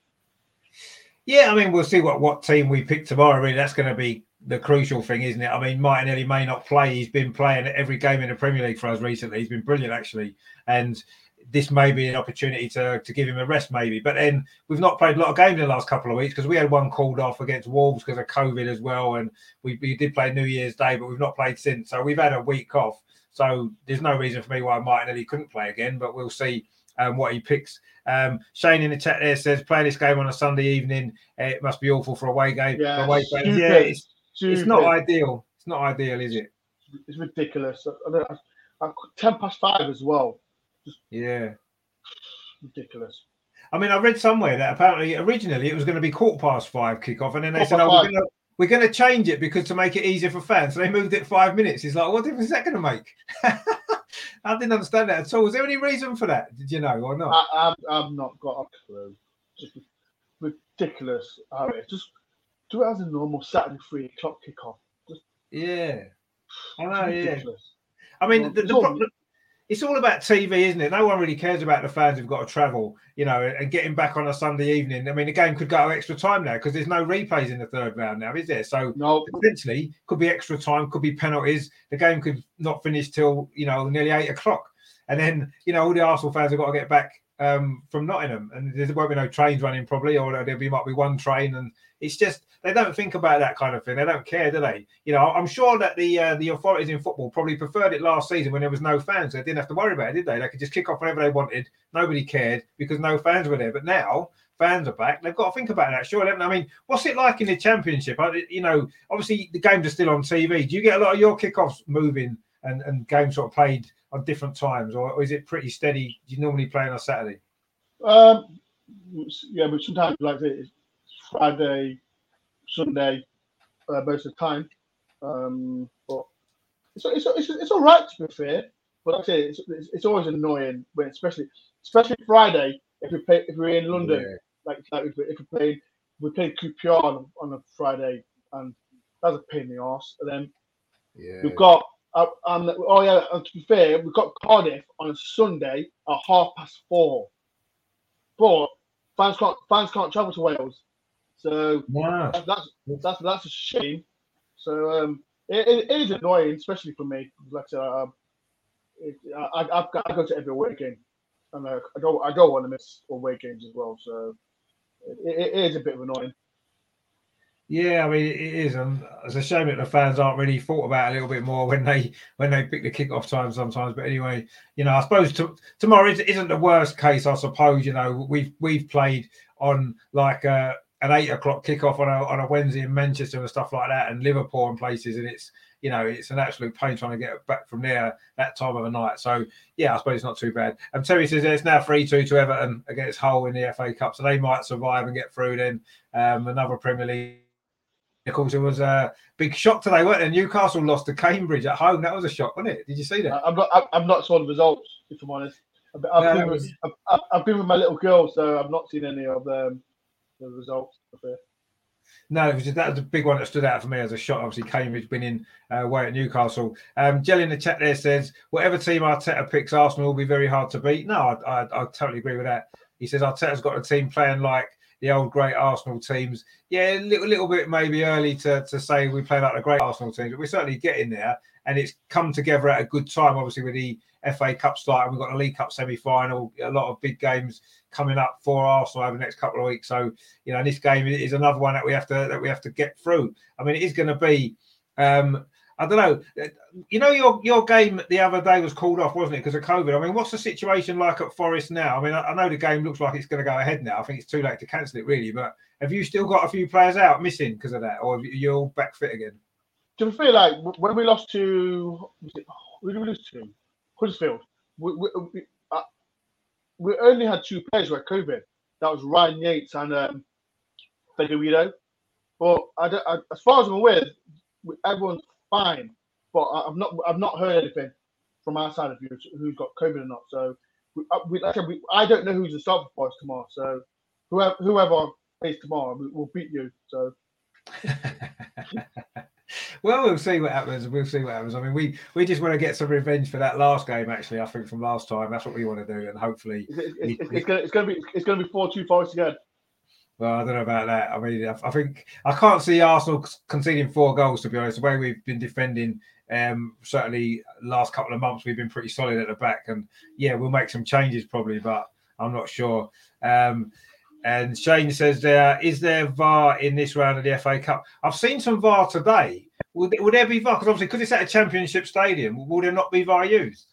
Yeah, I mean, we'll see what what team we pick tomorrow. Really, that's going to be the crucial thing, isn't it? I mean, Martinelli may not play. He's been playing every game in the Premier League for us recently. He's been brilliant, actually. And this may be an opportunity to, to give him a rest, maybe. But then we've not played a lot of games in the last couple of weeks because we had one called off against Wolves because of COVID as well. And we, we did play New Year's Day, but we've not played since. So we've had a week off. So there's no reason for me why Martinelli couldn't play again, but we'll see um, what he picks. Um, Shane in the chat there says, playing this game on a Sunday evening. It must be awful for away game. Yeah, away game. yeah it's, it's not ideal. It's not ideal, is it? It's ridiculous. I, I, I, Ten past five as well. Just yeah, ridiculous. I mean, I read somewhere that apparently originally it was going to be quarter past five kickoff, and then they quarter said, "Oh, we're going, to, we're going to change it because to make it easier for fans." So they moved it five minutes. It's like, what difference is that going to make? I didn't understand that at all. Was there any reason for that? Did you know or not? I, have I've not got a clue. Just ridiculous. It's just do it as a normal Saturday three o'clock kickoff. Just yeah, I know. Yeah, I mean, the, the, the, it's all about TV, isn't it? No one really cares about the fans who've got to travel, you know, and getting back on a Sunday evening. I mean, the game could go extra time now because there's no replays in the third round now, is there? So no. potentially could be extra time, could be penalties. The game could not finish till you know nearly eight o'clock, and then you know all the Arsenal fans have got to get back um, from Nottingham, and there won't be no trains running probably, or there'll be might be one train, and it's just they don't think about that kind of thing. They don't care, do they? You know, I'm sure that the uh, the authorities in football probably preferred it last season when there was no fans. They didn't have to worry about it, did they? They could just kick off whenever they wanted. Nobody cared because no fans were there. But now fans are back. They've got to think about that. Sure, I mean, what's it like in the championship? You know, obviously the games are still on TV. Do you get a lot of your kickoffs moving and, and games sort of played on different times, or, or is it pretty steady? Do you normally play on a Saturday? Um, yeah, but sometimes like it's Friday, Sunday, uh, most of the time. Um, but it's, it's, it's, it's all right to be fair. But like I say, it's, it's, it's always annoying when, especially especially Friday, if we play if we're in London, yeah. like like if we, if we play we played QPR on, on a Friday, and that's a pain in the arse. And then yeah. we've got uh, um, oh yeah, and to be fair, we've got Cardiff on a Sunday at half past four. But fans can't fans can't travel to Wales so wow. that's that's that's a shame. So um, it, it is annoying, especially for me. Like uh, it, I, I've got, I go to every away game, and uh, I go I go on to miss away games as well. So it, it is a bit of annoying. Yeah, I mean it is, and it's a shame that the fans aren't really thought about a little bit more when they when they pick the kick-off time sometimes. But anyway, you know, I suppose to, tomorrow isn't the worst case. I suppose you know we've we've played on like a, an eight o'clock kickoff on a on a Wednesday in Manchester and stuff like that, and Liverpool and places, and it's you know it's an absolute pain trying to get back from there that time of the night. So yeah, I suppose it's not too bad. And Terry says it's now three two to Everton against Hull in the FA Cup, so they might survive and get through. Then um, another Premier League of course, it was a big shock today, weren't it? Newcastle lost to Cambridge at home. That was a shock, wasn't it? Did you see that? I'm not. I'm not saw the results, if I'm honest. I've, I've, no, been, was... with, I've, I've been with my little girl, so I've not seen any of the, the results. No, it was just, that was the big one that stood out for me as a shot. Obviously, Cambridge winning uh, away at Newcastle. Um, Jelly in the chat there says, whatever team Arteta picks, Arsenal will be very hard to beat. No, I, I, I totally agree with that. He says Arteta's got a team playing like the old great Arsenal teams. Yeah, a little, little bit maybe early to, to say we play like the great Arsenal teams, but we're certainly getting there. And it's come together at a good time, obviously, with the FA Cup start. And we've got the League Cup semi final, a lot of big games coming up for Arsenal over the next couple of weeks. So, you know, this game is another one that we have to that we have to get through. I mean, it is going to be um, I don't know. You know, your your game the other day was called off, wasn't it, because of COVID? I mean, what's the situation like at Forest now? I mean, I, I know the game looks like it's going to go ahead now. I think it's too late to cancel it, really. But have you still got a few players out missing because of that, or are you all back fit again? Do you feel like when we lost to, who did we lose to? Huddersfield. We, we, we, uh, we only had two players who had COVID. That was Ryan Yates and um, Federito. But I, I, as far as I'm aware, everyone's fine. But I've not I've not heard anything from our side of you who's got COVID or not. So we, uh, we, like I, said, we, I don't know who's the starter for us tomorrow. So whoever whoever plays tomorrow, will beat you. So. well, we'll see what happens. We'll see what happens. I mean, we we just want to get some revenge for that last game. Actually, I think from last time, that's what we want to do, and hopefully, it's, it's, it's, gonna, it's gonna be it's gonna be four two for us again. Well, I don't know about that. I mean, I think I can't see Arsenal conceding four goals. To be honest, the way we've been defending, um, certainly last couple of months, we've been pretty solid at the back. And yeah, we'll make some changes probably, but I'm not sure. Um, and Shane says, there is there VAR in this round of the FA Cup? I've seen some VAR today. Would, would there be VAR? Because obviously, because it's at a championship stadium, will there not be VAR used?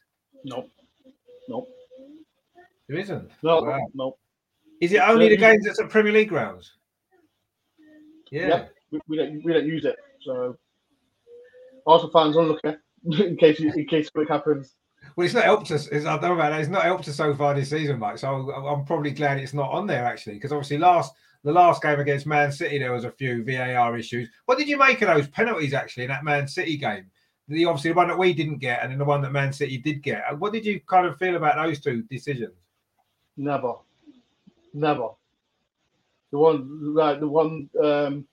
No, no, there isn't. No, wow. no. Is it only the games that's at Premier League grounds? Yeah. yeah we, we, don't we don't use it. So Arsenal fans are looking in case in case something happens. Well, it's not helped us. It's, I don't know about that. It's not helped us so far this season, Mike. So I'm probably glad it's not on there actually, because obviously last the last game against Man City there was a few VAR issues. What did you make of those penalties actually in that Man City game? The obviously the one that we didn't get, and then the one that Man City did get. What did you kind of feel about those two decisions? Never, Never. The one, like the one, um,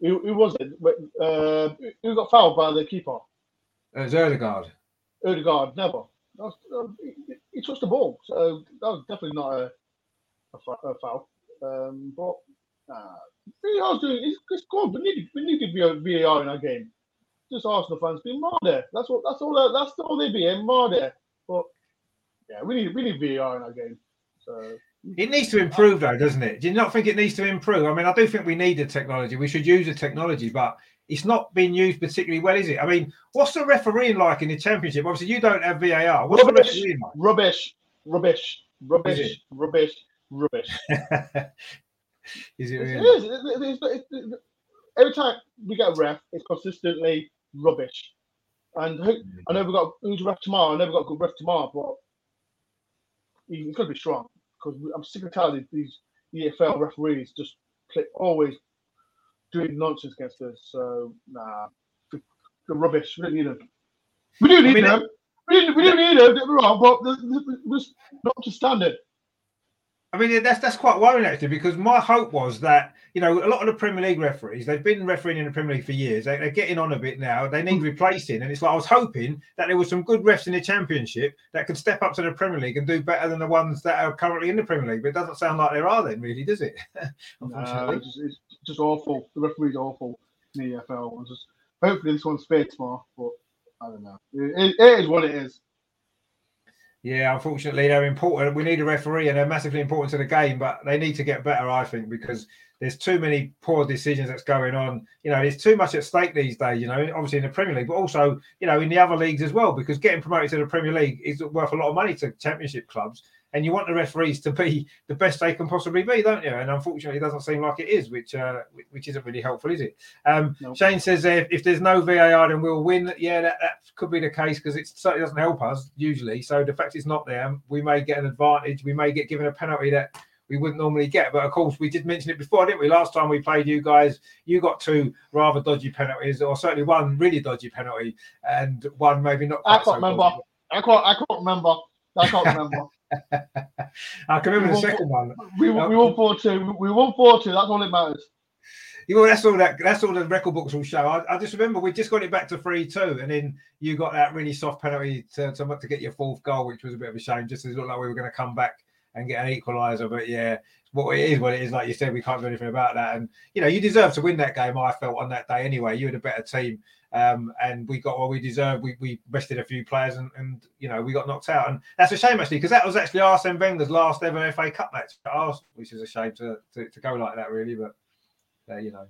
who, who was it? Uh, who got fouled by the keeper? It was Odegaard. Odegaard, never. Was, uh, he, he, touched the ball, so that was definitely not a, a, a foul. Um, but uh, VAR's doing it's, it's good. We need we need to be a VAR in our game. Just Arsenal fans being mad there. That's what that's all that's all they be mad there. But yeah, we need we need VAR in our game. So it needs to improve, though, doesn't it? Do you not think it needs to improve? I mean, I do think we need the technology. We should use the technology, but it's not being used particularly well, is it? I mean, what's the refereeing like in the championship? Obviously, you don't have VAR. What's rubbish, the refereeing like? Rubbish, rubbish, rubbish, rubbish, rubbish. is it? Really? It is. It's, it's, every time we get a ref, it's consistently rubbish. And who, I know we've got who's ref tomorrow. I know we've got a good ref tomorrow, but he's got to be strong because I'm sick and tired of these EFL referees just always doing nonsense against us. So nah, the, the rubbish. We don't need them. We do need I mean, them. We do, we do need them. Don't be wrong, but we're not to standard. I mean, that's that's quite worrying actually, because my hope was that you know a lot of the Premier League referees they've been refereeing in the Premier League for years. They, are getting on a bit now. They need hmm. replacing, and it's like I was hoping that there was some good refs in the Championship that could step up to the Premier League and do better than the ones that are currently in the Premier League. But it doesn't sound like there are then, really, does it? no, um, it's just, it's just, awful. The referee's awful in the EFL. Just, hopefully this one's fair tomorrow, but I don't know. it, it is what it is. Yeah, unfortunately, they're important. We need a referee, and they're massively important to the game. But they need to get better, I think, because there's too many poor decisions that's going on. You know, there's too much at stake these days. You know, obviously in the Premier League, but also you know in the other leagues as well. Because getting promoted to the Premier League is worth a lot of money to Championship clubs, and you want the referees to be the best they can possibly be, don't you? And unfortunately, it doesn't seem like it is, which uh, which isn't really helpful, is it? Um, nope. Shane says if, if, there's no VAR, then we'll win. Yeah, that, that could be the case because it certainly doesn't help us usually. So the fact it's not there, we may get an advantage. We may get given a penalty that we wouldn't normally get. But of course, we did mention it before, didn't we? Last time we played you guys, you got two rather dodgy penalties, or certainly one really dodgy penalty, and one maybe not. I can't so remember. Dodgy. I can't. I can't remember. I can't remember. I can remember we the second one. We, we won four two. We won four two. That's all it matters. Yeah, well, that's all that that's all the record books will show. I, I, just remember we just got it back to three two, and then you got that really soft penalty to, to, to get your fourth goal, which was a bit of a shame. Just as it looked like we were going to come back and get an equaliser, but yeah, what it is, what it is. Like you said, we can't do anything about that. And you know, you deserve to win that game. I felt on that day anyway. You had a better team. Um, and we got what we deserved. We, we rested a few players, and, and you know we got knocked out, and that's a shame actually because that was actually Arsene Wenger's last ever FA Cup match at Arsenal, which is a shame to, to, to go like that really. But uh, you know,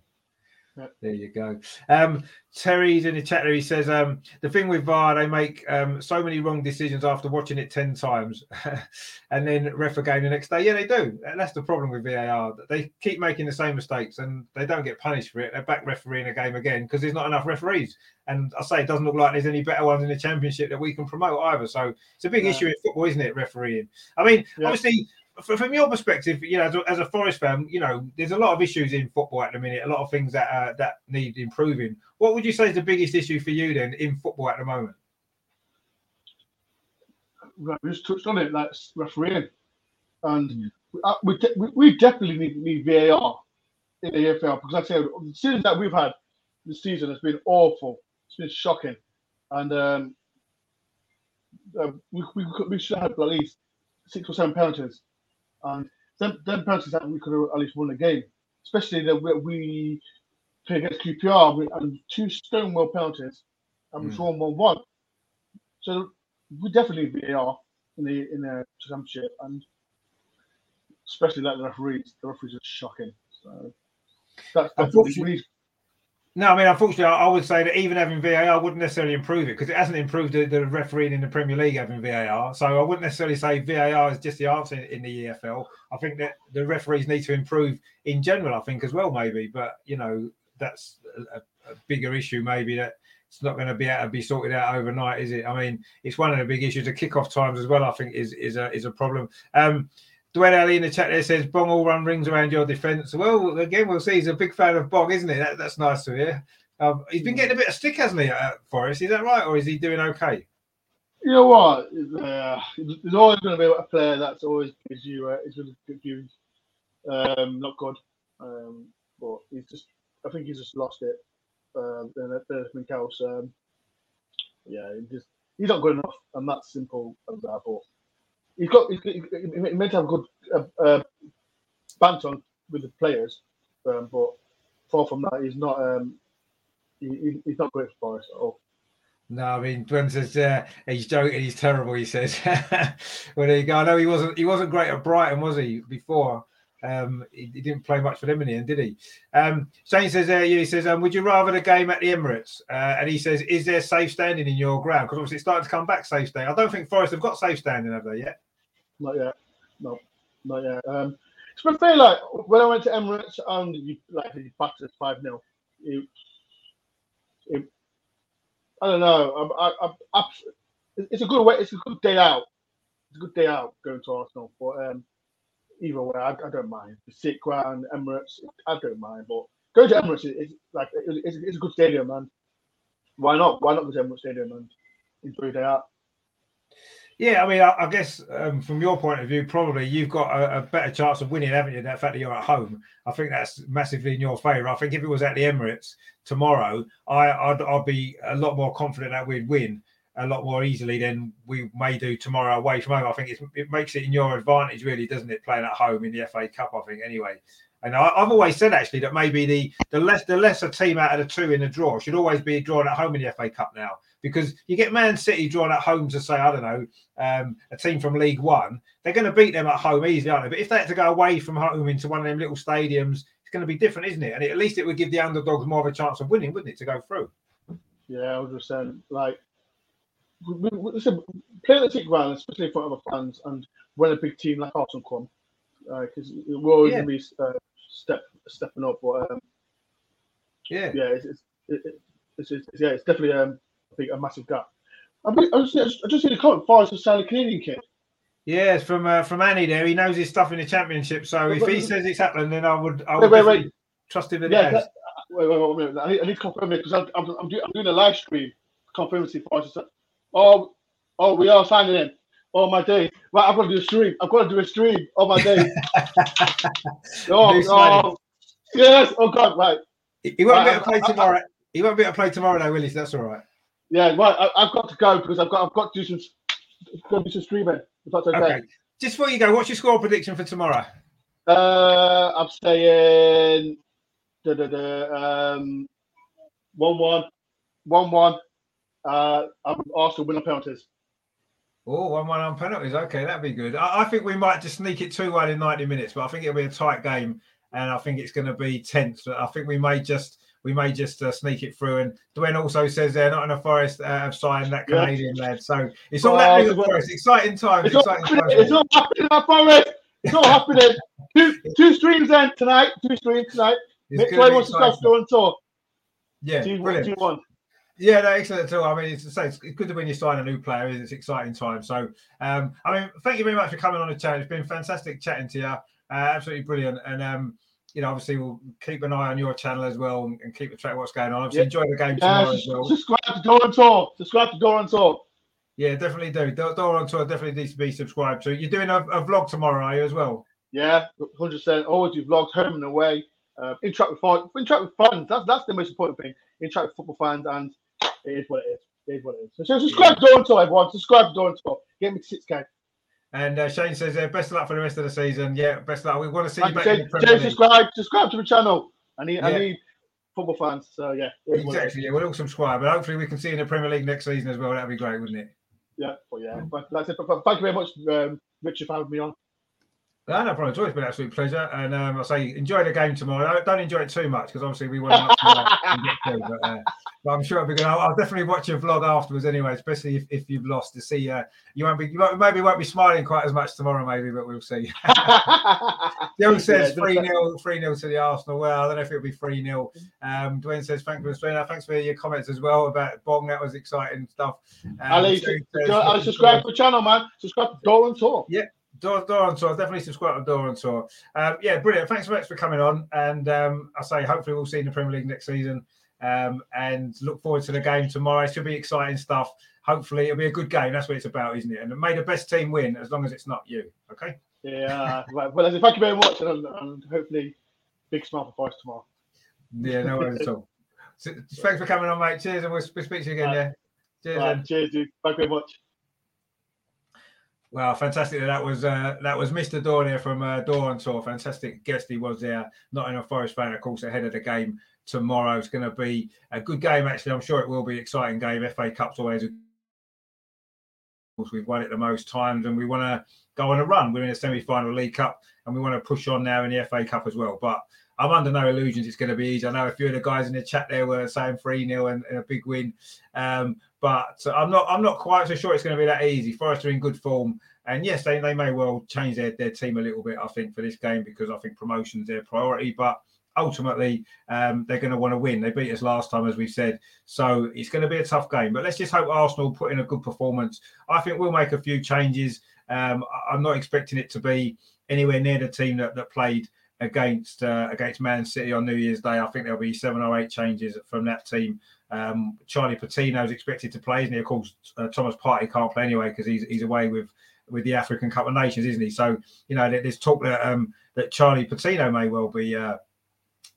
there you go. Um, Terry's in the chat there. He says, um, the thing with VAR, they make um, so many wrong decisions after watching it 10 times and then ref again the next day. Yeah, they do. That's the problem with VAR. They keep making the same mistakes and they don't get punished for it. They're back refereeing a game again because there's not enough referees. And I say it doesn't look like there's any better ones in the championship that we can promote either. So it's a big yeah. issue in football, isn't it? Refereeing. I mean, yeah. obviously, from your perspective, you know, as a, as a, Forest fan, you know, there's a lot of issues in football at the minute, a lot of things that uh, that need improving. What would you say is the biggest issue for you then in football at the moment? Right, we just touched on it. That's refereeing, and mm. we, we, we, definitely need, need VAR in the EFL because I say the season that we've had this season has been awful. It's been shocking, and um, uh, we, we, we should have at least six or seven penalties and them, them penalties that we could have at least won the game, especially that we, we play against QPR with, and two Stonewall penalties, and we mm. won one one. So we definitely VAR in the in the championship, and especially like the referees. The referees are shocking. So that's definitely we need no, I mean, unfortunately, I would say that even having VAR wouldn't necessarily improve it because it hasn't improved the, the, refereeing in the Premier League having VAR. So I wouldn't necessarily say VAR is just the answer in, in, the EFL. I think that the referees need to improve in general, I think, as well, maybe. But, you know, that's a, a bigger issue, maybe that it's not going to be able to be sorted out overnight, is it? I mean, it's one of the big issues. The kickoff times as well, I think, is is a is a problem. Um, Dwayne Ali in the chat there says Bong all run rings around your defence. Well, again, we'll see. He's a big fan of Bong, isn't he? That, that's nice to hear. Um, he's been getting a bit of stick, hasn't he, at Forest? Is that right, or is he doing okay? You know what? Uh, there's always going to be a player that's always gives you uh, is going to give you um, not good, um, but he's just. I think he's just lost it. Um, there's anything else. Um, yeah, he just he's not good enough, and that's simple as that. But he's got he's, he, meant to have a good uh, uh, banter with the players, um, but far from that, he's not. Um, he, he's not great for us at all. No, I mean, Dwayne says uh, he's joking. He's terrible. He says. well, there you go. I know he wasn't. He wasn't great at Brighton, was he? Before um, he, he, didn't play much for them in the end, did he? Um, Shane says. Uh, he says, um, "Would you rather the game at the Emirates?" Uh, and he says, "Is there safe standing in your ground?" Because obviously it's starting to come back safe standing. I don't think Forest have got safe standing, have they yet? Not yet. No, not yet. Um, it's been fair. Like when I went to Emirates and you like you battered us five 0 it, it, I don't know. I, I, I, it's a good way. It's a good day out. It's a good day out going to Arsenal. But um, either way, I, I don't mind. The sick ground, Emirates, I don't mind. But going to Emirates is like it's, it's a good stadium, man. Why not? Why not go to Emirates Stadium and enjoy the day out? Yeah, I mean, I, I guess um, from your point of view, probably you've got a, a, better chance of winning, haven't you? That fact that you're at home, I think that's massively in your favour. I think if it was at the Emirates tomorrow, I, I'd, I'd be a lot more confident that we'd win a lot more easily than we may do tomorrow away from home. I think it makes it in your advantage, really, doesn't it? Playing at home in the FA Cup, I think, anyway. And I, have always said actually that maybe the the less the lesser team out of the two in the draw should always be drawn at home in the FA Cup now because you get Man City drawn at home to say I don't know um, a team from League One, they're going to beat them at home easily, aren't they? But if they had to go away from home into one of them little stadiums, it's going to be different, isn't it? And at least it would give the underdogs more of a chance of winning, wouldn't it, to go through? Yeah, hundred percent. Like, listen, play the City Ground, especially in front of the fans, and when a big team like Arsenal come, because uh, we're always yeah. going to be uh, step stepping up. But um, yeah, yeah, it's, it's, it's, it's, yeah, it's definitely um, big, a massive gap. I, just, I just see the comment. Forest was selling Canadian kid. Yeah, it's from uh, from Annie there. He knows his stuff in the championship. So if he says it's happening, then I would I would wait, wait, wait. trust him that yeah, that, wait, wait, wait, wait, I need, I need to confirm it because I'm, I'm, I'm, doing, I'm doing a live stream. Confirm it for us. Oh, oh, we are signing in. Oh my day! Right, I've got to do a stream. I've got to do a stream. Oh my day! oh, oh, yes! Oh God! Right. He won't right, be able to play I, tomorrow. I, he won't be able to play tomorrow, though, Willis. That's all right. Yeah, right. I, have got to go because I've got I've got to do some, got to do some streaming. If that's okay. okay. Just before you go, what's your score prediction for tomorrow? Uh, I'm saying da, da, da, um, one one, one one. Uh, I'm Arsenal win on penalties. Oh, one one on penalties. Okay, that'd be good. I, I think we might just sneak it two one in ninety minutes, but I think it'll be a tight game, and I think it's going to be tense. But I think we may just we may just uh, sneak it through. And Dwayne also says they're Nottingham Forest uh, have signed that Canadian yeah. lad. So it's all happening in the forest. Exciting times. It's, exciting all, times. it's all happening in the forest. It's all happening. two, two streams then tonight. Two streams tonight. Next way wants to start going tour. Yeah, two, brilliant. Two, one. Yeah, no, excellent at all. I mean, it's, it's good to when you sign a new player. It's exciting time. So, um, I mean, thank you very much for coming on the chat. It's been fantastic chatting to you. Uh, absolutely brilliant. And um, you know, obviously we'll keep an eye on your channel as well and, and keep a track of what's going on. Obviously, enjoy the game tomorrow as well. Subscribe to Doran Talk. Subscribe to Doran Talk. Yeah, definitely do. Doran Talk definitely needs to be subscribed to. You're doing a, a vlog tomorrow, are you as well? Yeah, hundred percent. Always do vlogs home and away. Uh, interact with fans. Interact with fans. That's that's the most important thing. Interact with football fans, and it is what it is. It is what it is. So, subscribe yeah. to Doran Talk, everyone. Subscribe to Doran Talk. Get me to six k. And uh, Shane says, uh, best of luck for the rest of the season. Yeah, best of luck. We want to see Thank you back Jay, in the Premier Jay, subscribe, subscribe to the channel. I need, yeah. I need football fans. So yeah, exactly. Yeah, we'll all subscribe, but hopefully we can see you in the Premier League next season as well. That'd be great, wouldn't it? Yeah, well, yeah. But that's it. Thank you very much, um, Richard, for having me on. No, no problem at all. It's been an absolute pleasure. And um, I say, enjoy the game tomorrow. Don't enjoy it too much because obviously we want to through. But, uh, but, I'm sure it'll be good. I'll, I'll, definitely watch your vlog afterwards anyway, especially if, if you've lost to see. Uh, you won't be, you won't, maybe won't be smiling quite as much tomorrow, maybe, but we'll see. Dylan says 3 yeah, 0 3 0 to the Arsenal. Well, I don't know if it'll be 3 0. Um, Dwayne says, thanks for Australia. Thanks for your comments as well about Bong. That was exciting stuff. Um, Ali, says, Ali subscribe to the channel, man. Subscribe to Dolan Talk. Yeah. Dor, Doran Tour, definitely subscribe to Doran Tour. Um, yeah, brilliant. Thanks so much for coming on. And um, I say, hopefully, we'll see you in the Premier League next season. Um, and look forward to the game tomorrow. It should be exciting stuff. Hopefully, it'll be a good game. That's what it's about, isn't it? And may the best team win as long as it's not you. Okay. Yeah. well, thank you very much. And, and hopefully, big smile for Forest tomorrow. Yeah, no worries at all. So, thanks for coming on, mate. Cheers, and we'll speak to you again. Right. Yeah. Cheers. Right, cheers, dude. Thank you very much. Well, fantastic. That was uh, that was Mr. Dawn here from uh, Dawn Tour. Fantastic guest he was there. Nottingham Forest fan, of course, ahead of the game tomorrow. It's going to be a good game. Actually, I'm sure it will be an exciting game. FA Cup's always. A... Course. We've won it the most times, and we want to go on a run. We're in a semi-final League Cup, and we want to push on now in the FA Cup as well. But I'm under no illusions it's going to be easy. I know a few of the guys in the chat there were saying 3 0 and, and, a big win. Um, but I'm not I'm not quite so sure it's going to be that easy. Forest are in good form. And yes, they, they may well change their, their team a little bit, I think, for this game because I think promotion's their priority. But ultimately, um, they're going to want to win. They beat us last time, as we've said. So it's going to be a tough game. But let's just hope Arsenal put in a good performance. I think we'll make a few changes. Um, I'm not expecting it to be anywhere near the team that, that played against uh, against Man City on New Year's Day. I think there'll be seven or eight changes from that team. Um, Charlie Patino is expected to play, isn't he? Of course, uh, Thomas Partey can't play anyway because he's he's away with with the African Cup of Nations, isn't he? So you know, there's talk that um, that Charlie Patino may well be uh,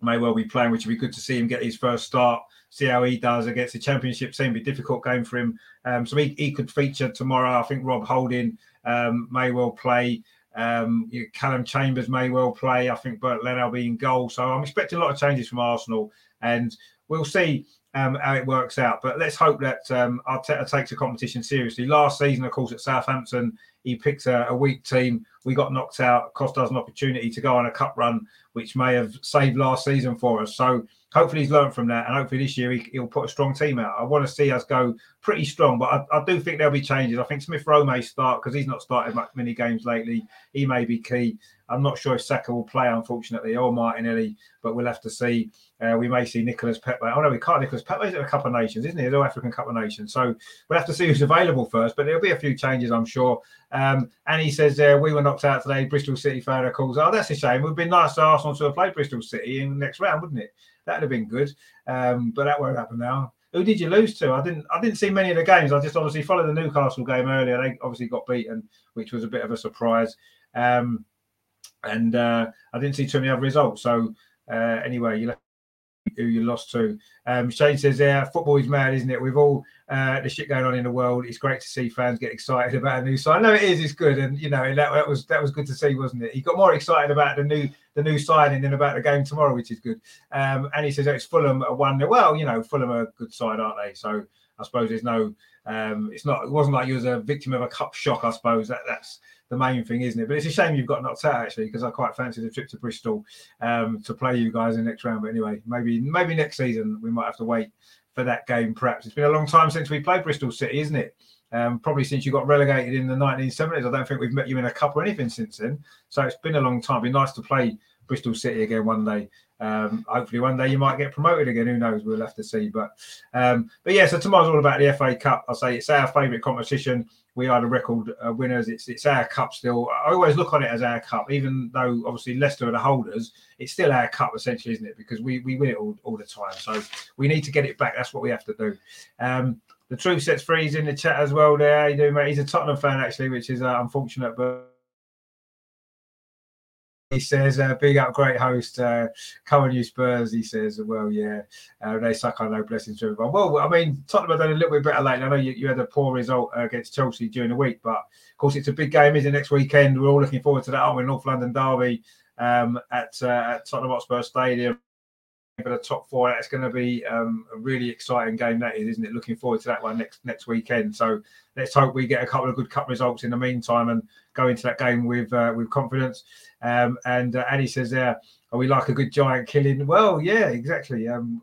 may well be playing, which would be good to see him get his first start. See how he does against the Championship team. Be a difficult game for him. Um, so he, he could feature tomorrow. I think Rob Holding um, may well play. Um, you know, Callum Chambers may well play. I think Bernd Leno will be in goal. So I'm expecting a lot of changes from Arsenal, and we'll see um, how it works out. But let's hope that um, Arteta takes the competition seriously. Last season, of course, at Southampton, he picked a, a, weak team. We got knocked out, cost us an opportunity to go on a cup run, which may have saved last season for us. So hopefully he's learned from that, and hopefully this year he, will put a strong team out. I want to see us go pretty strong, but I, I do think there'll be changes. I think Smith Rowe may start because he's not started many games lately. He may be key. I'm not sure if Saka will play, unfortunately, or Martinelli, but we'll have to see. Uh, we may see Nicholas Pepe. Oh no, we can't. Nicholas Pepe's at a Cup of Nations, isn't he? He's an African Cup of Nations. So we'll have to see who's available first. But there'll be a few changes, I'm sure. Um, and he says uh, we were knocked out today. Bristol City fan calls. Oh, that's a shame. It would have been nice for Arsenal to have played Bristol City in the next round, wouldn't it? That'd have been good. Um, but that won't happen now. Who did you lose to? I didn't. I didn't see many of the games. I just obviously followed the Newcastle game earlier. They obviously got beaten, which was a bit of a surprise. Um, and uh, I didn't see too many other results. So uh, anyway, you who you lost to. Um, Shane says, "Yeah, football is mad, isn't it? With all uh, the shit going on in the world, it's great to see fans get excited about a new sign. No, it is. It's good, and you know that, that was that was good to see, wasn't it? He got more excited about the new the new signing than about the game tomorrow, which is good. Um, and he says, oh, "It's Fulham a one. Well, you know, Fulham are a good side, aren't they? So I suppose there's no." Um, it's not. It wasn't like you was a victim of a cup shock. I suppose that that's the main thing, isn't it? But it's a shame you've got knocked out actually, because I quite fancy the trip to Bristol um, to play you guys in the next round. But anyway, maybe maybe next season we might have to wait for that game. Perhaps it's been a long time since we played Bristol City, isn't it? Um, probably since you got relegated in the 1970s. I don't think we've met you in a cup or anything since then. So it's been a long time. It'd be nice to play Bristol City again one day. Um, hopefully, one day you might get promoted again. Who knows? We'll have to see. But um, but yeah, so tomorrow's all about the FA Cup. I'll say it's our favourite competition. We are the record uh, winners. It's it's our cup still. I always look on it as our cup, even though obviously Leicester are the holders. It's still our cup essentially, isn't it? Because we, we win it all, all the time. So we need to get it back. That's what we have to do. Um, the truth sets free. He's in the chat as well. There, you doing, mate? He's a Tottenham fan actually, which is uh, unfortunate, but he says, uh, big up, great host. Uh, come on, you Spurs. He says, well, yeah, uh, they suck on no blessings to everyone. Well, I mean, Tottenham have done a little bit better lately. I know you, you had a poor result against Chelsea during the week, but of course, it's a big game, isn't it? Next weekend, we're all looking forward to that, aren't we? North London Derby um, at, uh, at Tottenham Hotspur Stadium for the top four. It's going to be um, a really exciting game, that is, isn't it? Looking forward to that one next next weekend. So let's hope we get a couple of good cup results in the meantime and go into that game with uh, with confidence. Um, and uh, Annie says there, are we like a good giant killing? Well, yeah, exactly. Um,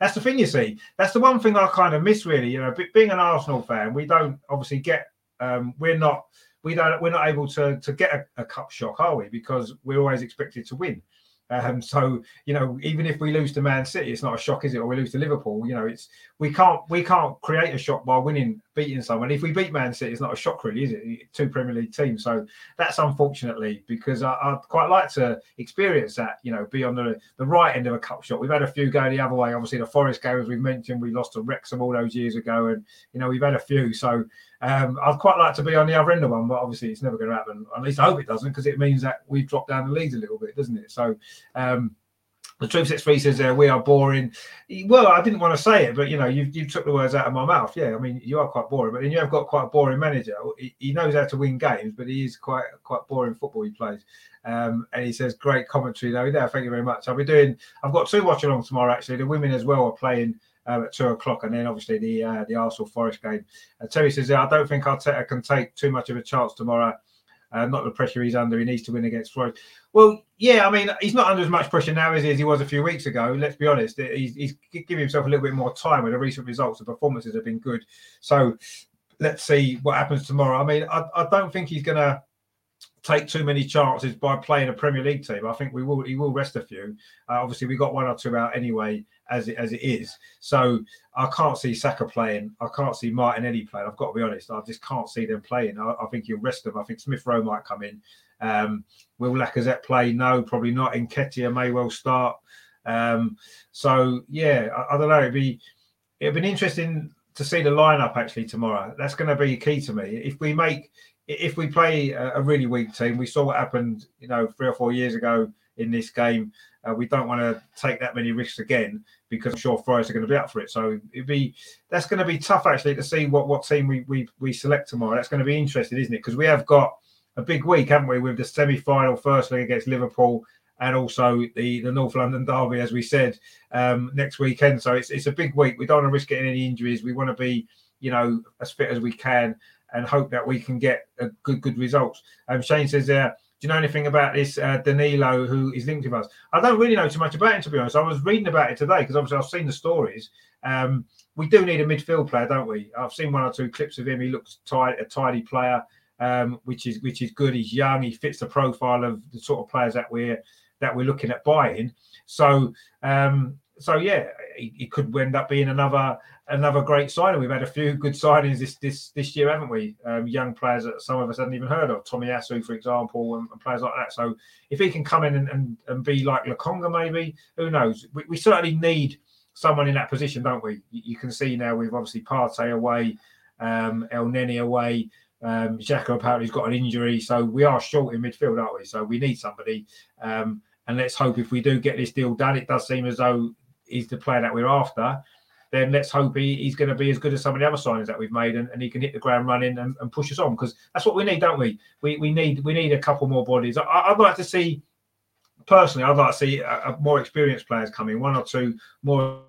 that's the thing you see. That's the one thing I kind of miss, really. You know, being an Arsenal fan, we don't obviously get. Um, we're not. We don't. We're not able to to get a, a cup shock, are we? Because we're always expected to win. Um, so you know, even if we lose to Man City, it's not a shock, is it? Or we lose to Liverpool, you know, it's we can't we can't create a shock by winning, beating someone. If we beat Man City, it's not a shock, really, is it? Two Premier League teams, so that's unfortunately because I, would quite like to experience that. You know, be on the the right end of a cup shot. We've had a few go the other way. Obviously, the Forest game, as we've mentioned, we lost to Wrexham all those years ago, and you know, we've had a few. So um, I'd quite like to be on the other end of one, but obviously it's never going to happen. At least I hope it doesn't, because it means that we've dropped down the leagues a little bit, doesn't it? So um, the truth sets free says uh, we are boring. Well, I didn't want to say it, but you know, you you took the words out of my mouth. Yeah, I mean, you are quite boring, but then you have got quite a boring manager. He, he knows how to win games, but he is quite quite boring football he plays. Um, and he says, great commentary though. There, thank you very much. I'll be doing. I've got two watch along tomorrow. Actually, the women as well are playing um, at two o'clock, and then obviously the uh, the Arsenal Forest game. Uh, Terry says, I don't think Arteta can take too much of a chance tomorrow. Uh, not the pressure he's under. He needs to win against Forest. Well, yeah, I mean, he's not under as much pressure now as he was a few weeks ago. Let's be honest. He's, he's giving himself a little bit more time with the recent results. The performances have been good. So let's see what happens tomorrow. I mean, I, I don't think he's going to take too many chances by playing a Premier League team. I think we will. He will rest a few. Uh, obviously, we got one or two out anyway, as it as it is. So I can't see Saka playing. I can't see Martinelli playing. I've got to be honest. I just can't see them playing. I, I think he'll rest them. I think Smith Rowe might come in. Um, will Lacazette play? No, probably not. Nketiah may well start. Um, so yeah, I, I don't know. It'd be it'd be interesting to see the lineup actually tomorrow. That's going to be key to me. If we make if we play a, really weak team, we saw what happened, you know, three or four years ago in this game. Uh, we don't want to take that many risks again because I'm sure Forest are going to be up for it. So it'd be that's going to be tough actually to see what what team we we, we select tomorrow. That's going to be interesting, isn't it? Because we have got a big week, haven't we, with the semi final firstly against Liverpool and also the, the North London Derby, as we said, um, next weekend. So it's, it's a big week. We don't want to risk getting any injuries. We want to be, you know, as fit as we can and hope that we can get a good, good results. Um, Shane says uh, do you know anything about this uh, Danilo who is linked with us? I don't really know too much about him, to be honest. I was reading about it today because obviously I've seen the stories. Um, we do need a midfield player, don't we? I've seen one or two clips of him. He looks tight, a tidy player, um, which is which is good. He's young. He fits the profile of the sort of players that we're that we're looking at buying. So um, so yeah, he, he, could end up being another another great signing. We've had a few good signings this this this year, haven't we? Um, young players that some of us hadn't even heard of, Tomiyasu, for example, and, and, players like that. So if he can come in and, and, and be like Lokonga, maybe who knows? We, we, certainly need someone in that position, don't we? You, you can see now we've obviously Partey away, um, Elneny away. Um, Xhaka apparently has got an injury, so we are short in midfield, aren't we? So we need somebody. Um, and let's hope if we do get this deal done, it does seem as though he's the player that we're after. Then let's hope he, he's going to be as good as some of the other signings that we've made, and, and he can hit the ground running and, and push us on because that's what we need, don't we? We we need we need a couple more bodies. I, would like to see personally. I'd like to see a, a more experienced players coming, one or two more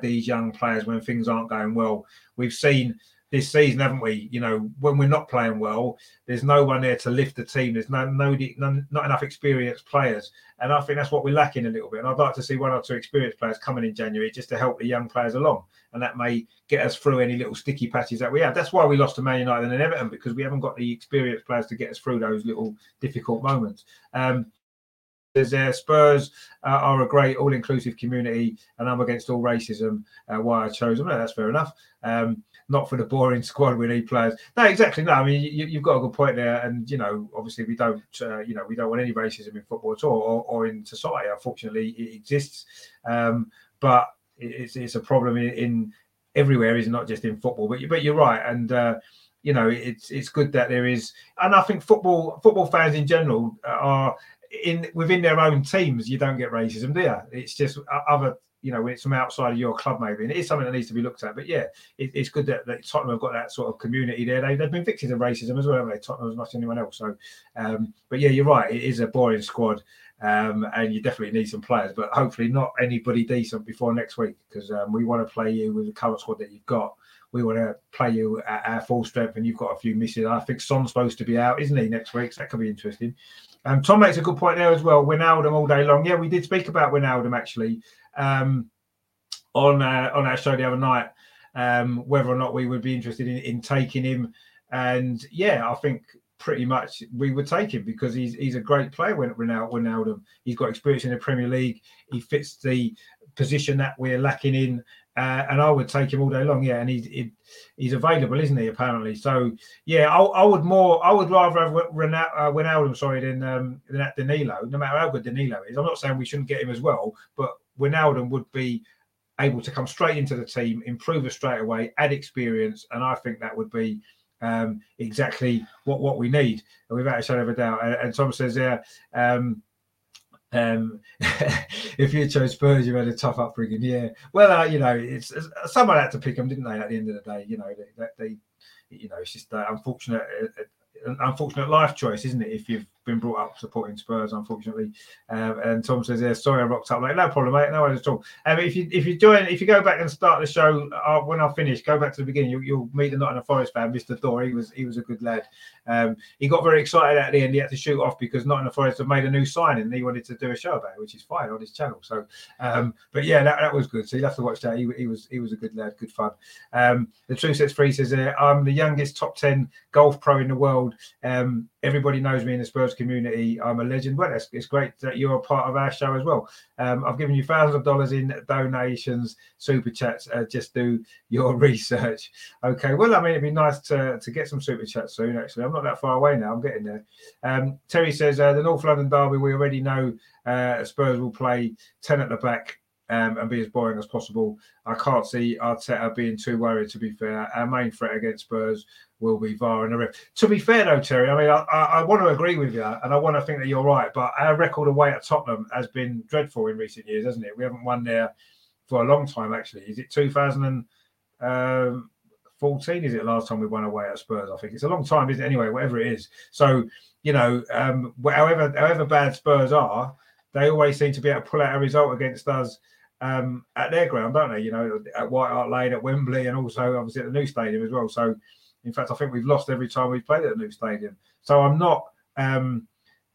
these young players when things aren't going well. We've seen this season, haven't we? You know, when we're not playing well, there's no one there to lift the team. There's no, no, no, not enough experienced players, and I think that's what we're lacking a little bit. And I'd like to see one or two experienced players coming in January just to help the young players along, and that may get us through any little sticky patches that we have. That's why we lost to Man United and Everton because we haven't got the experienced players to get us through those little difficult moments. Um, there's uh, Spurs uh, are a great all-inclusive community, and I'm against all racism. Uh, why I chose them? No, that's fair enough. Um, not for the boring squad we need players. No, exactly. No, I mean you, have got a good point there, and you know, obviously we don't, uh, you know, we don't want any racism in football at all, or, or in society. Unfortunately, it exists, um, but it's, it's a problem in, in everywhere, is not just in football. But you, but you're right, and uh, you know, it's it's good that there is, and I think football football fans in general are in within their own teams. You don't get racism, do you? It's just other you know, when it's from outside of your club, maybe, and it is something that needs to be looked at. But yeah, it, it's good that, that, Tottenham have got that sort of community there. They, have been victims of racism as well, haven't they? Tottenham as much as anyone else. So, um, but yeah, you're right. It is a boring squad, um, and you definitely need some players, but hopefully not anybody decent before next week because um, we want to play you with the current squad that you've got. We want to play you at our full strength, and you've got a few misses. I think Son's supposed to be out, isn't he, next week? So that could be interesting. Um, Tom makes a good point there as well. Wijnaldum all day long. Yeah, we did speak about Wijnaldum actually um, on uh, on our show the other night um, whether or not we would be interested in, in taking him. And yeah, I think pretty much we would take him because he's he's a great player when Wijnaldum. He's got experience in the Premier League. He fits the position that we're lacking in. Uh, and I would take him all day long, yeah. And he's he, he's available, isn't he? Apparently, so yeah. I, I would more, I would rather have Wijnaldum, uh, sorry, than um, than Danilo. No matter how good Danilo is, I'm not saying we shouldn't get him as well, but Wijnaldum would be able to come straight into the team, improve us straight away, add experience, and I think that would be um, exactly what what we need, without a shadow of a doubt. And, and Tom says there. Um, um, if you chose Spurs, you had a tough upbringing. Yeah. Well, uh, you know, it's, it's, someone had to pick them, didn't they? At the end of the day, you know, they, they you know, it's just uh, unfortunate, uh, unfortunate life choice, isn't it? If you've been brought up supporting Spurs, unfortunately. Um, and Tom says, "Yeah, sorry, I rocked up late. No problem, mate. No worries at all." Um, if you if you join, if you go back and start the show uh, when I finish, go back to the beginning. You, will meet the Nottingham Forest fan, Mr. Dor. He was he was a good lad. Um, he got very excited at the end. He had to shoot off because Nottingham Forest have made a new signing and he wanted to do a show about it, which is fine on his channel. So, um, but yeah, that, that was good. So you have to watch that. He, he was he was a good lad, good fun. Um, the truth sets free says, "I'm the youngest top ten golf pro in the world. Um, everybody knows me in the Spurs community. I'm a legend. Well, it's, it's great that you're a part of our show as well. Um, I've given you thousands of dollars in donations, super chats. Uh, just do your research. Okay. Well, I mean, it'd be nice to, to get some super chats soon. Actually, I'm not that far away now. I'm getting there. Um, Terry says uh, the North London derby. We already know uh, Spurs will play ten at the back. Um, and be as boring as possible. I can't see Arteta being too worried. To be fair, our main threat against Spurs will be VAR and a ref. To be fair, though, Terry, I mean, I, I, I, want to agree with you, and I want to think that you're right. But our record away at Tottenham has been dreadful in recent years, hasn't it? We haven't won there for a long time, actually. Is it 2014? is it the last time we won away at Spurs? I think it's a long time, isn't it? Anyway, whatever it is. So, you know, um, however however bad Spurs are, they always seem to be able to pull out a result against us um, at their ground, don't they? You know, at White Hart Lane, at Wembley, and also obviously at the new stadium as well. So, in fact, I think we've lost every time we've played at the new stadium. So I'm not, um,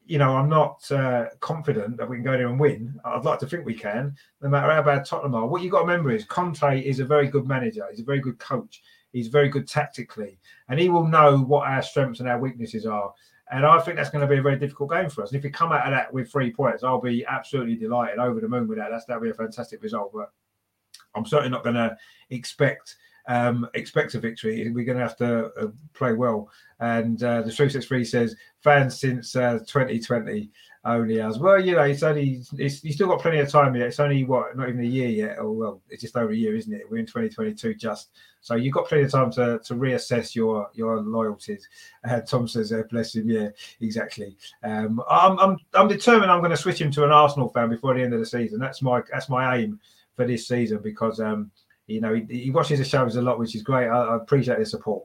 you know, I'm not uh, confident that we can go there and win. I'd like to think we can, no matter how bad Tottenham are. What you've got to remember is Conte is a very good manager. He's a very good coach. He's very good tactically, and he will know what our strengths and our weaknesses are. And I think that's going to be a very difficult game for us. And if we come out of that with three points, I'll be absolutely delighted, over the moon with that. That's that'll be a fantastic result. But I'm certainly not going to expect um, expect a victory. We're going to have to uh, play well. And uh, the 363 says fans since uh, 2020 only as well. You know, it's only it's you still got plenty of time yet. It's only what not even a year yet. Or well, it's just over a year, isn't it? We're in 2022 just. So you've got plenty of time to, to reassess your your loyalties. Uh, Tom says, uh, "Bless him." Yeah, exactly. Um, I'm, I'm I'm determined. I'm going to switch him to an Arsenal fan before the end of the season. That's my that's my aim for this season because um, you know he, he watches the shows a lot, which is great. I, I appreciate the support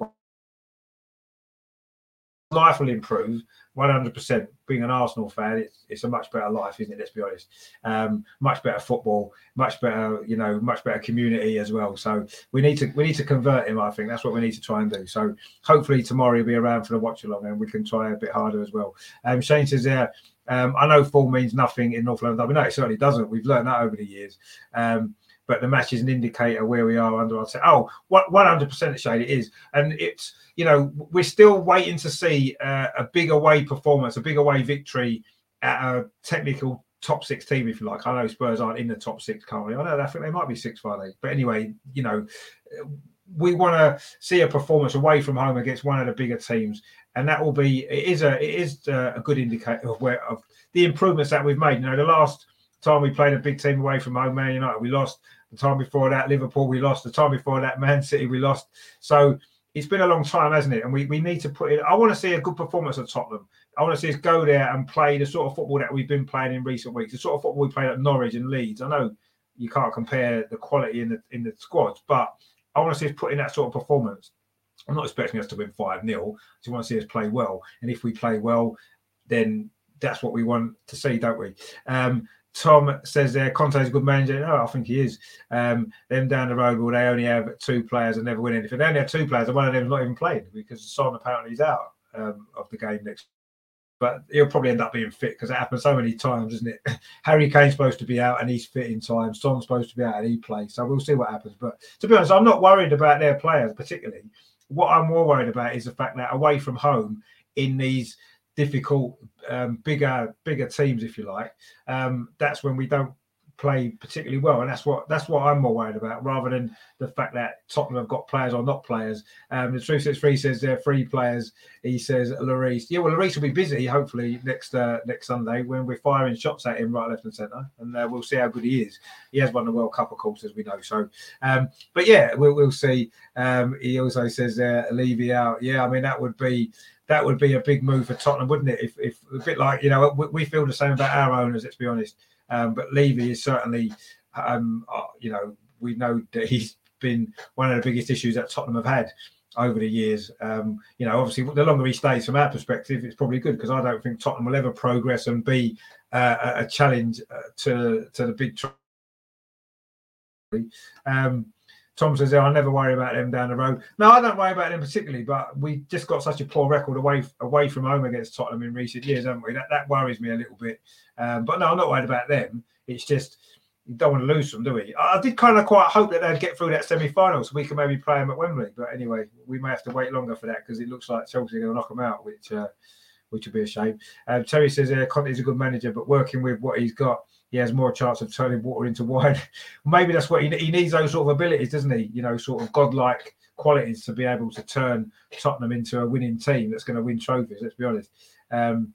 life will improve 100%. Being an Arsenal fan, it's, it's a much better life, isn't it? Let's be honest. Um, much better football, much better, you know, much better community as well. So we need to we need to convert him. I think that's what we need to try and do. So hopefully tomorrow he'll be around for the watch along, and we can try a bit harder as well. Um, Shane says there. Um, I know full means nothing in North London. I mean, no, it certainly doesn't. We've learned that over the years. Um, but the match is an indicator where we are under our say, oh, 100% shade it is. And it's, you know, we're still waiting to see uh, a big away performance, a big away victory at a technical top six team, if you like. I know Spurs aren't in the top six currently. I know I think they might be six five eight. But anyway, you know, we want to see a performance away from home against one of the bigger teams, and that will be it is a it is uh, a good indicator of where of the improvements that we've made. You know, the last time we played a big team away from home, Man United, we lost. The time before that, Liverpool, we lost. The time before that, Man City, we lost. So it's been a long time, hasn't it? And we, we need to put in. I want to see a good performance at Tottenham. I want to see us go there and play the sort of football that we've been playing in recent weeks, the sort of football we played at Norwich and Leeds. I know you can't compare the quality in the in the squads, but I want to see us put in that sort of performance. I'm not expecting us to win 5 0. I just want to see us play well. And if we play well, then that's what we want to see, don't we? Um, Tom says there, Conte's a good manager. No, I think he is. Um, them down the road, will they only have two players and never win anything? They only have two players, and one of them's not even playing because Son apparently is out um, of the game next. But he'll probably end up being fit because it happens so many times, isn't it? Harry Kane's supposed to be out and he's fit in time. Son's supposed to be out and he plays. So we'll see what happens. But to be honest, I'm not worried about their players particularly. What I'm more worried about is the fact that away from home in these difficult, um, bigger, bigger teams, if you like, um, that's when we don't play particularly well, and that's what that's what I'm more worried about, rather than the fact that Tottenham have got players or not players. Um, the three six three says they're free players. He says Lloris, yeah, well, Lloris will be busy hopefully next uh, next Sunday when we're firing shots at him right, left, and centre, and uh, we'll see how good he is. He has won the World Cup, of course, as we know. So, um, but yeah, we'll, we'll see. Um, he also says uh, Levy out. Yeah, I mean that would be that would be a big move for Tottenham, wouldn't it? If, if a bit like you know, we, we feel the same about our owners. Let's be honest. Um, but Levy is certainly, um, uh, you know, we know that he's been one of the biggest issues that Tottenham have had over the years. Um, you know, obviously, the longer he stays, from our perspective, it's probably good because I don't think Tottenham will ever progress and be uh, a challenge uh, to to the big. Um, Tom says, "I never worry about them down the road." No, I don't worry about them particularly, but we just got such a poor record away away from home against Tottenham in recent years, haven't we? That that worries me a little bit. Um, but no, I'm not worried about them. It's just you don't want to lose them, do we? I did kind of quite hope that they'd get through that semi-final so we can maybe play them at Wembley. But anyway, we may have to wait longer for that because it looks like Chelsea are going to knock them out, which uh, which would be a shame. Um, Terry says, "Yeah, Conte's a good manager, but working with what he's got." He has more chance of turning water into wine. Maybe that's what he, he needs those sort of abilities, doesn't he? You know, sort of godlike qualities to be able to turn Tottenham into a winning team that's going to win trophies. Let's be honest. Um,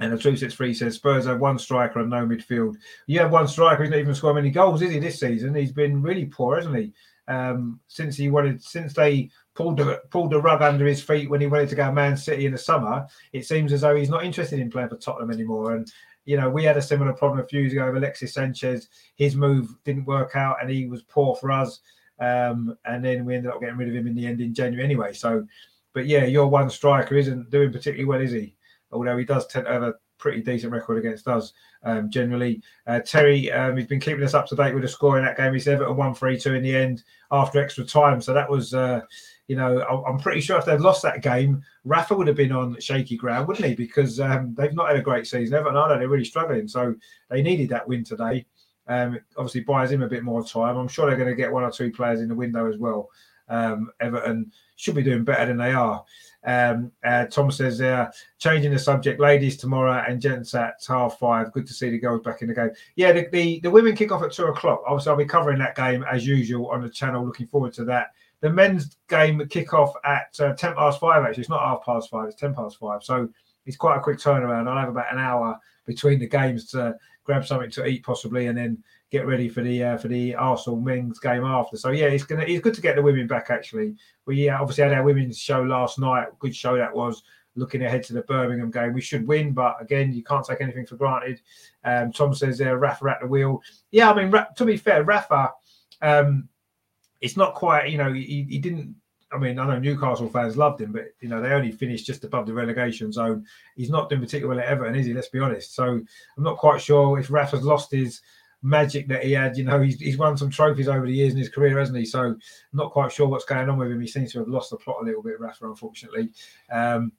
and the 263 says Spurs have one striker and no midfield. You have one striker, he's not even scored many goals, is he, this season? He's been really poor, hasn't he? Um, since he wanted, since they pulled the pulled the rug under his feet when he wanted to go Man City in the summer, it seems as though he's not interested in playing for Tottenham anymore. And you know, we had a similar problem a few years ago with Alexis Sanchez. His move didn't work out, and he was poor for us. um, and then we ended up getting rid of him in the end in January anyway. So, but yeah, your one striker isn't doing particularly well, is he? Although he does tend to have a pretty decent record against us um, generally. Uh, Terry, um, he's been keeping us up to date with the score in that game. He's Everton one three two in the end after extra time. So that was, uh, you know, I'm pretty sure if they'd lost that game, Rafa would have been on shaky ground, wouldn't he? Because um, they've not had a great season. Everton are they're really struggling, so they needed that win today. Um, obviously buys him a bit more time. I'm sure they're going to get one or two players in the window as well. Um, Everton should be doing better than they are. Um, uh, Tom says uh, changing the subject, ladies tomorrow and gents at half five. Good to see the girls back in the game. Yeah, the, the, the women kick off at two o'clock. Obviously, I'll be covering that game as usual on the channel. Looking forward to that. The men's game kick off at uh, 10 past five, actually. It's not half past five, it's 10 past five. So it's quite a quick turnaround. I'll have about an hour between the games to grab something to eat, possibly, and then get ready for the uh, for the Arsenal men's game after. So yeah, it's gonna it's good to get the women back. Actually, we uh, obviously had our women's show last night. Good show that was. Looking ahead to the Birmingham game, we should win, but again, you can't take anything for granted. Um, Tom says there, uh, Rafa at the wheel. Yeah, I mean, to be fair, Rafa, um, it's not quite. You know, he, he didn't I mean, I know Newcastle fans loved him, but you know they only finished just above the relegation zone. He's not doing particularly well at Everton, is he? Let's be honest. So I'm not quite sure if Rafa's lost his magic that he had. You know, he's, he's won some trophies over the years in his career, hasn't he? So not quite sure what's going on with him. He seems to have lost the plot a little bit, Rafa, unfortunately. Um,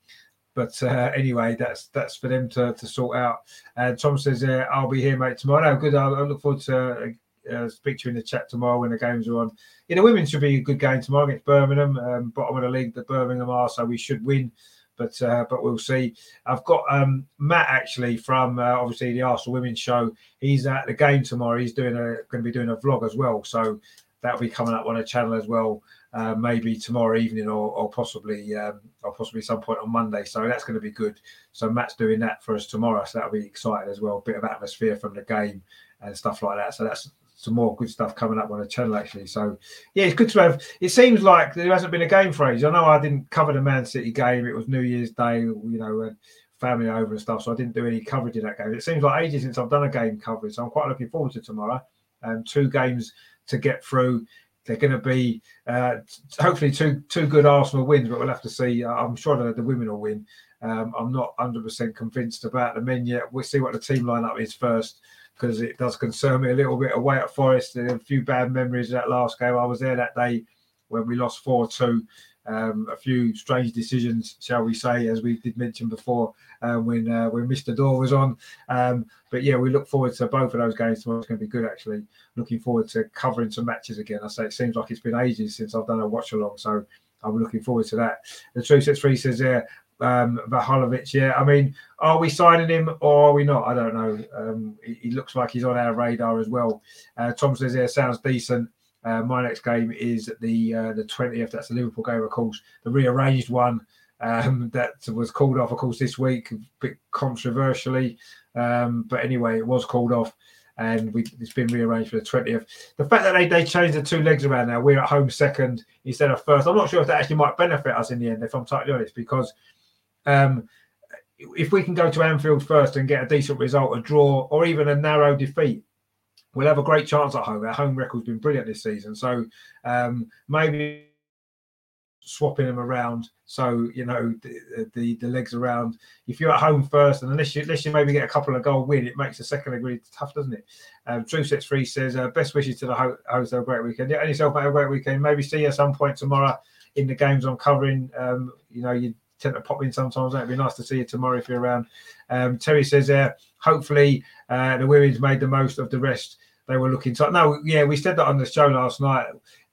but uh, anyway, that's that's for them to, to sort out. Uh, Tom says, uh, "I'll be here, mate, tomorrow." No, good. I, look forward to uh, speak to you in the chat tomorrow when the games are on. Yeah, the women should be a good game tomorrow against Birmingham. Um, bottom of the league, the Birmingham are, so we should win but uh, but we'll see. I've got um, Matt actually from uh, obviously the Arsenal Women's Show. He's at the game tomorrow. He's doing a going to be doing a vlog as well, so that'll be coming up on a channel as well. Uh, maybe tomorrow evening or, or possibly um, or possibly some point on Monday. So that's going to be good. So Matt's doing that for us tomorrow, so that'll be exciting as well. A bit of atmosphere from the game and stuff like that. So that's some more good stuff coming up on the channel actually. So yeah, it's good to have. It seems like there hasn't been a game for ages. I know I didn't cover the Man City game. It was New Year's Day, you know, and family over and stuff. So I didn't do any coverage of that game. It seems like ages since I've done a game coverage. So I'm quite looking forward to tomorrow. Um, two games to get through. They're going to be uh, hopefully two two good Arsenal wins, but we'll have to see. I'm sure that the women will win. Um, I'm not 100% convinced about the men yet. We'll see what the team lineup is first because it does concern me a little bit away at Forest. And a few bad memories of that last game. I was there that day when we lost 4 2. Um, a few strange decisions, shall we say, as we did mention before, uh, when uh, when Mr. Door was on. Um, but yeah, we look forward to both of those games tomorrow. It's going to be good, actually. Looking forward to covering some matches again. I say it seems like it's been ages since I've done a watch along, so I'm looking forward to that. The True Sets Free says there, um, Vlahovic. Yeah, I mean, are we signing him or are we not? I don't know. Um, he, he, looks like he's on our radar as well. Uh, Tom says, "Yeah, sounds decent." Uh, my next game is the uh, the twentieth. That's the Liverpool game, of course, the rearranged one um, that was called off, of course, this week, a bit controversially. Um, but anyway, it was called off. And we, it's been rearranged for the 20th. The fact that they, they changed the two legs around now, we're at home second instead of first. I'm not sure if that actually might benefit us in the end, if I'm totally honest, because um, if we can go to Anfield first and get a decent result, a draw, or even a narrow defeat, we'll have a great chance at home. Our home record's been brilliant this season, so um, maybe swapping them around. So you know the, the, the legs around. If you're at home first, and unless you unless you maybe get a couple of goal win, it makes the second leg really tough, doesn't it? Um, True Sets Free says uh, best wishes to the ho- host. Have a great weekend. Yeah, and yourself have a great weekend. Maybe see you at some point tomorrow in the games I'm covering. Um, you know you tend to pop in sometimes. It'd be nice to see you tomorrow if you're around. Um, Terry says there, uh, hopefully uh, the women's made the most of the rest they were looking to. No, yeah, we said that on the show last night.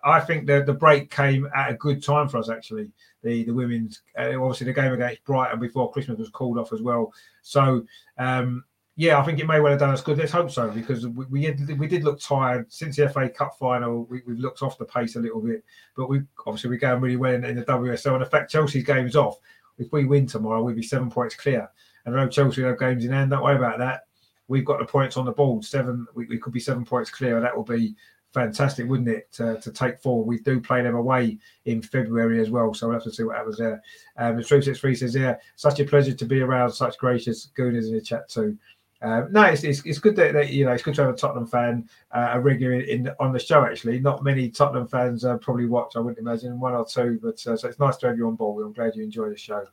I think the the break came at a good time for us actually. The the women's uh, obviously the game against Brighton before Christmas was called off as well. So um, yeah, I think it may well have done us good. Let's hope so because we we, had, we did look tired since the FA Cup final. We, have looked off the pace a little bit, but we obviously we're going really well in, in the WSL. And in fact, Chelsea's game is off. If we win tomorrow, we'll be seven points clear. And know Chelsea have games in hand. Don't worry about that. We've got the points on the board. Seven, we, we could be seven points clear. That will be fantastic, wouldn't it, to, to take forward? We do play them away in February as well, so we'll have to see what happens there. Um, the True Six says, "Yeah, such a pleasure to be around such gracious gooners in the chat too." Uh, no, it's, it's, it's good that, that, you know it's good to have a Tottenham fan, uh, a regular in, in, on the show. Actually, not many Tottenham fans uh, probably watch. I wouldn't imagine one or two, but uh, so it's nice to have you on board. I'm glad you enjoy the show.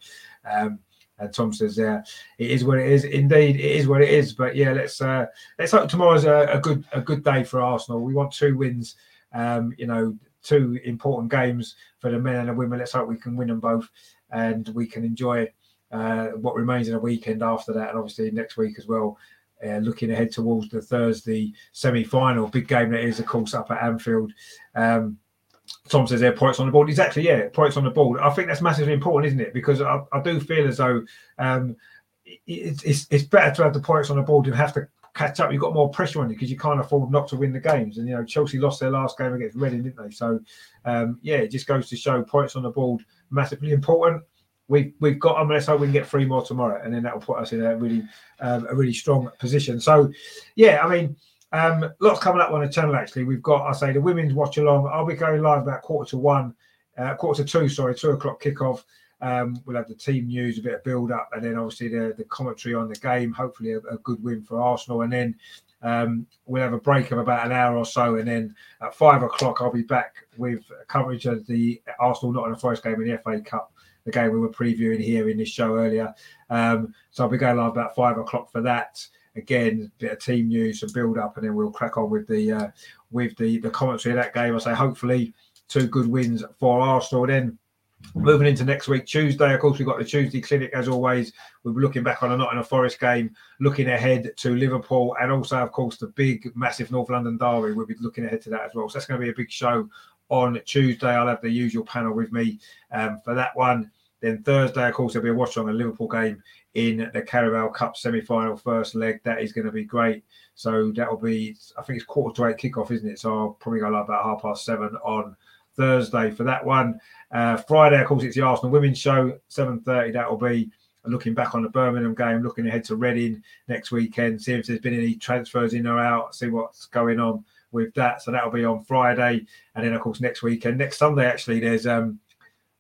Um, and Tom says, "Yeah, it is what it is. Indeed, it is what it is." But yeah, let's uh, let's hope tomorrow's a, a good a good day for Arsenal. We want two wins. Um, you know, two important games for the men and the women. Let's hope we can win them both, and we can enjoy uh, what remains in a weekend after that, and obviously next week as well. Uh, looking ahead towards the Thursday semi-final, big game that is, of course, up at Anfield. Um, Tom says there points on the board. Exactly, yeah, points on the board. I think that's massively important, isn't it? Because I, I do feel as though um, it, it's it's better to have the points on the board and have to catch up. You've got more pressure on you because you can't afford not to win the games. And you know, Chelsea lost their last game against Reading, didn't they? So um, yeah, it just goes to show points on the board massively important we've we've got them. Let's hope we can get three more tomorrow, and then that will put us in a really um, a really strong position. So, yeah, I mean, um, lots coming up on the channel. Actually, we've got I say the women's watch along. I'll be going live about quarter to one, uh, quarter to two. Sorry, two o'clock kickoff. Um, we'll have the team news, a bit of build up, and then obviously the, the commentary on the game. Hopefully, a, a good win for Arsenal, and then um, we'll have a break of about an hour or so, and then at five o'clock I'll be back with coverage of the Arsenal Nottingham Forest game in the FA Cup the game we were previewing here in this show earlier. Um, so I'll be going live about five o'clock for that. Again, a bit of team news and build up, and then we'll crack on with the uh, with the the commentary of that game. I say hopefully two good wins for Arsenal. Then moving into next week, Tuesday, of course, we've got the Tuesday clinic as always. We'll be looking back on a Nottingham Forest game, looking ahead to Liverpool, and also, of course, the big, massive North London derby. We'll be looking ahead to that as well. So that's going to be a big show on Tuesday. I'll have the usual panel with me um, for that one. Then Thursday, of course, there'll be a watch on a Liverpool game in the Carabao Cup semi-final first leg. That is going to be great. So that'll be, I think it's quarter to eight kickoff, isn't it? So I'll probably go like about half past seven on Thursday for that one. Uh, Friday, of course, it's the Arsenal Women's Show, seven thirty. That'll be looking back on the Birmingham game, looking ahead to Reading next weekend, see if there's been any transfers in or out, see what's going on with that. So that'll be on Friday, and then of course next weekend, next Sunday actually, there's um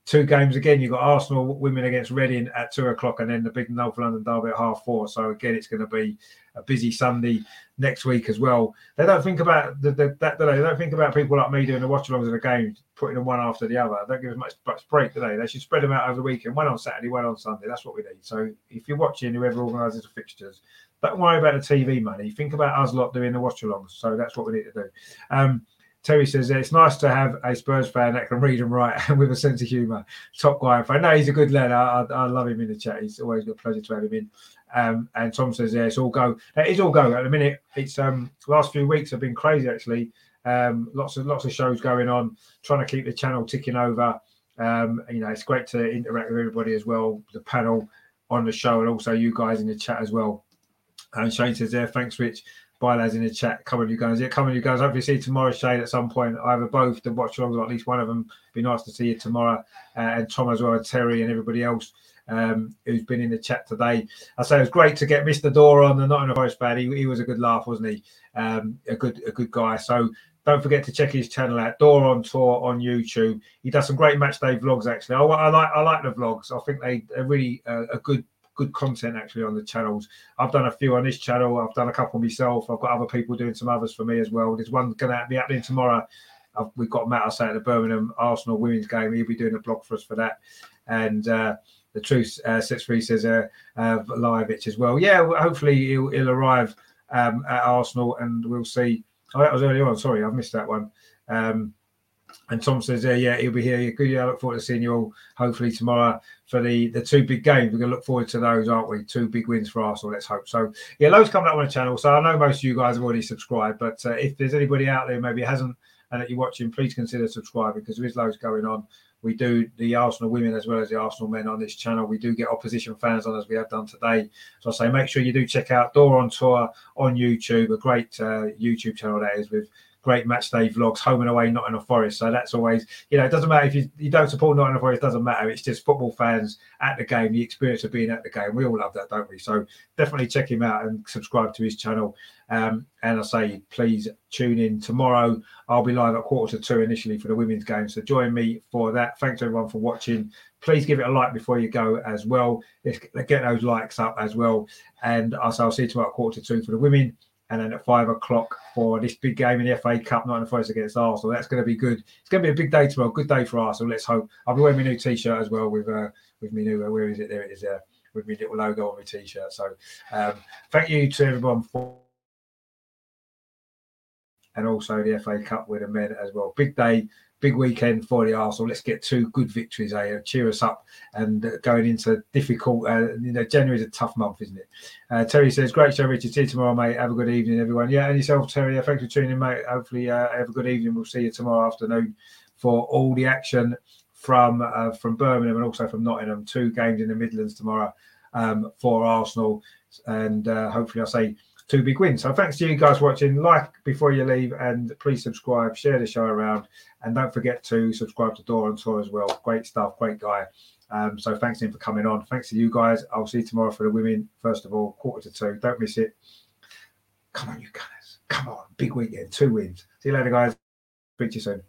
two games again. You've got Arsenal women against Reading at two o'clock, and then the big North London derby at half four. So again, it's going to be a busy Sunday next week as well. They don't think about the, the, that. They don't think about people like me doing the watch-alongs of the games, putting them one after the other. They don't give us much, much break today. They should spread them out over the weekend. One on Saturday, one on Sunday. That's what we need. So if you're watching, whoever organises the fixtures, don't worry about the TV money. Think about us lot doing the watch-alongs. So that's what we need to do. Um, Terry says it's nice to have a Spurs fan that can read and write and with a sense of humour. Top guy. I know he's a good lad. I, I, I, love him in the chat. He's always a pleasure to have him in. Um, and Tom says, yeah, it's all go. It is all go at the minute. It's um last few weeks have been crazy actually. Um, lots of lots of shows going on, trying to keep the channel ticking over. Um, you know, it's great to interact with everybody as well, the panel on the show, and also you guys in the chat as well. And Shane says, there, thanks, Rich. Bye, lads, in the chat. Come on, you guys. Yeah, come on, you guys. Hopefully, see you tomorrow, Shane, at some point. Either both to watch along, or at least one of them. Be nice to see you tomorrow. Uh, and Tom as well, and Terry, and everybody else um, who's been in the chat today. I say it was great to get Mr. Door on the not in a voice bad. He, he was a good laugh, wasn't he? Um, a good a good guy. So don't forget to check his channel out, Door on Tour on YouTube. He does some great match day vlogs. Actually, I, I like I like the vlogs. I think they are really uh, a good good content actually on the channels. I've done a few on this channel. I've done a couple myself. I've got other people doing some others for me as well. There's one going to be happening tomorrow. I've, we've got Matt I say at the Birmingham Arsenal women's game. He'll be doing a blog for us for that. And uh, the truth uh, sets free says uh, uh, it as well. Yeah, hopefully he'll, he'll arrive um, at Arsenal and we'll see. Oh, that was early on. Sorry, I missed that one. Um, and Tom says, yeah, yeah, he'll be here. Good. Yeah, I look forward to seeing you all hopefully tomorrow for the the two big games. We're going to look forward to those, aren't we? Two big wins for Arsenal. Let's hope. So, yeah, loads coming up on the channel. So I know most of you guys have already subscribed, but uh, if there's anybody out there maybe hasn't and that you're watching, please consider subscribing because there is loads going on. We do the Arsenal women as well as the Arsenal men on this channel. We do get opposition fans on as we have done today. So I say make sure you do check out Door on Tour on YouTube, a great uh, YouTube channel that is with great match day vlogs, home and away, Nottingham Forest. So that's always, you know, it doesn't matter if you, you don't support Nottingham Forest, it doesn't matter. It's just football fans at the game, the experience of being at the game. We all love that, don't we? So definitely check him out and subscribe to his channel. Um, and I say, please tune in tomorrow. I'll be live at quarter to two initially for the women's game. So join me for that. Thanks everyone for watching. Please give it a like before you go as well. Let's get those likes up as well. And I'll, I'll see you tomorrow at quarter to two for the women. And then at five o'clock for this big game in the FA Cup, Nottingham Forest against Arsenal. That's going to be good. It's going to be a big day tomorrow. Good day for Arsenal. Let's hope. I'll be wearing my new T-shirt as well with uh, with me new. Where is it? There it is. Uh, with my little logo on my T-shirt. So um, thank you to everyone for and also the FA Cup with the men as well. Big day, big weekend for the Arsenal. Let's get two good victories, eh? Cheer us up and uh, going into difficult, uh, you know, January is a tough month, isn't it? Uh, Terry says, Great show, Richard. See you tomorrow, mate. Have a good evening, everyone. Yeah, and yourself, Terry. Thanks for tuning in, mate. Hopefully, uh, have a good evening. We'll see you tomorrow afternoon for all the action from uh, from Birmingham and also from Nottingham. Two games in the Midlands tomorrow um, for Arsenal. And uh, hopefully, I'll say, two big wins. So thanks to you guys watching. Like before you leave, and please subscribe, share the show around, and don't forget to subscribe to Door on Tour as well. Great stuff, great guy. Um, so thanks to him for coming on. Thanks to you guys. I'll see you tomorrow for the women. First of all, quarter to two. Don't miss it. Come on, you guys. Come on, big weekend, two wins. See you later, guys. Speak to you soon.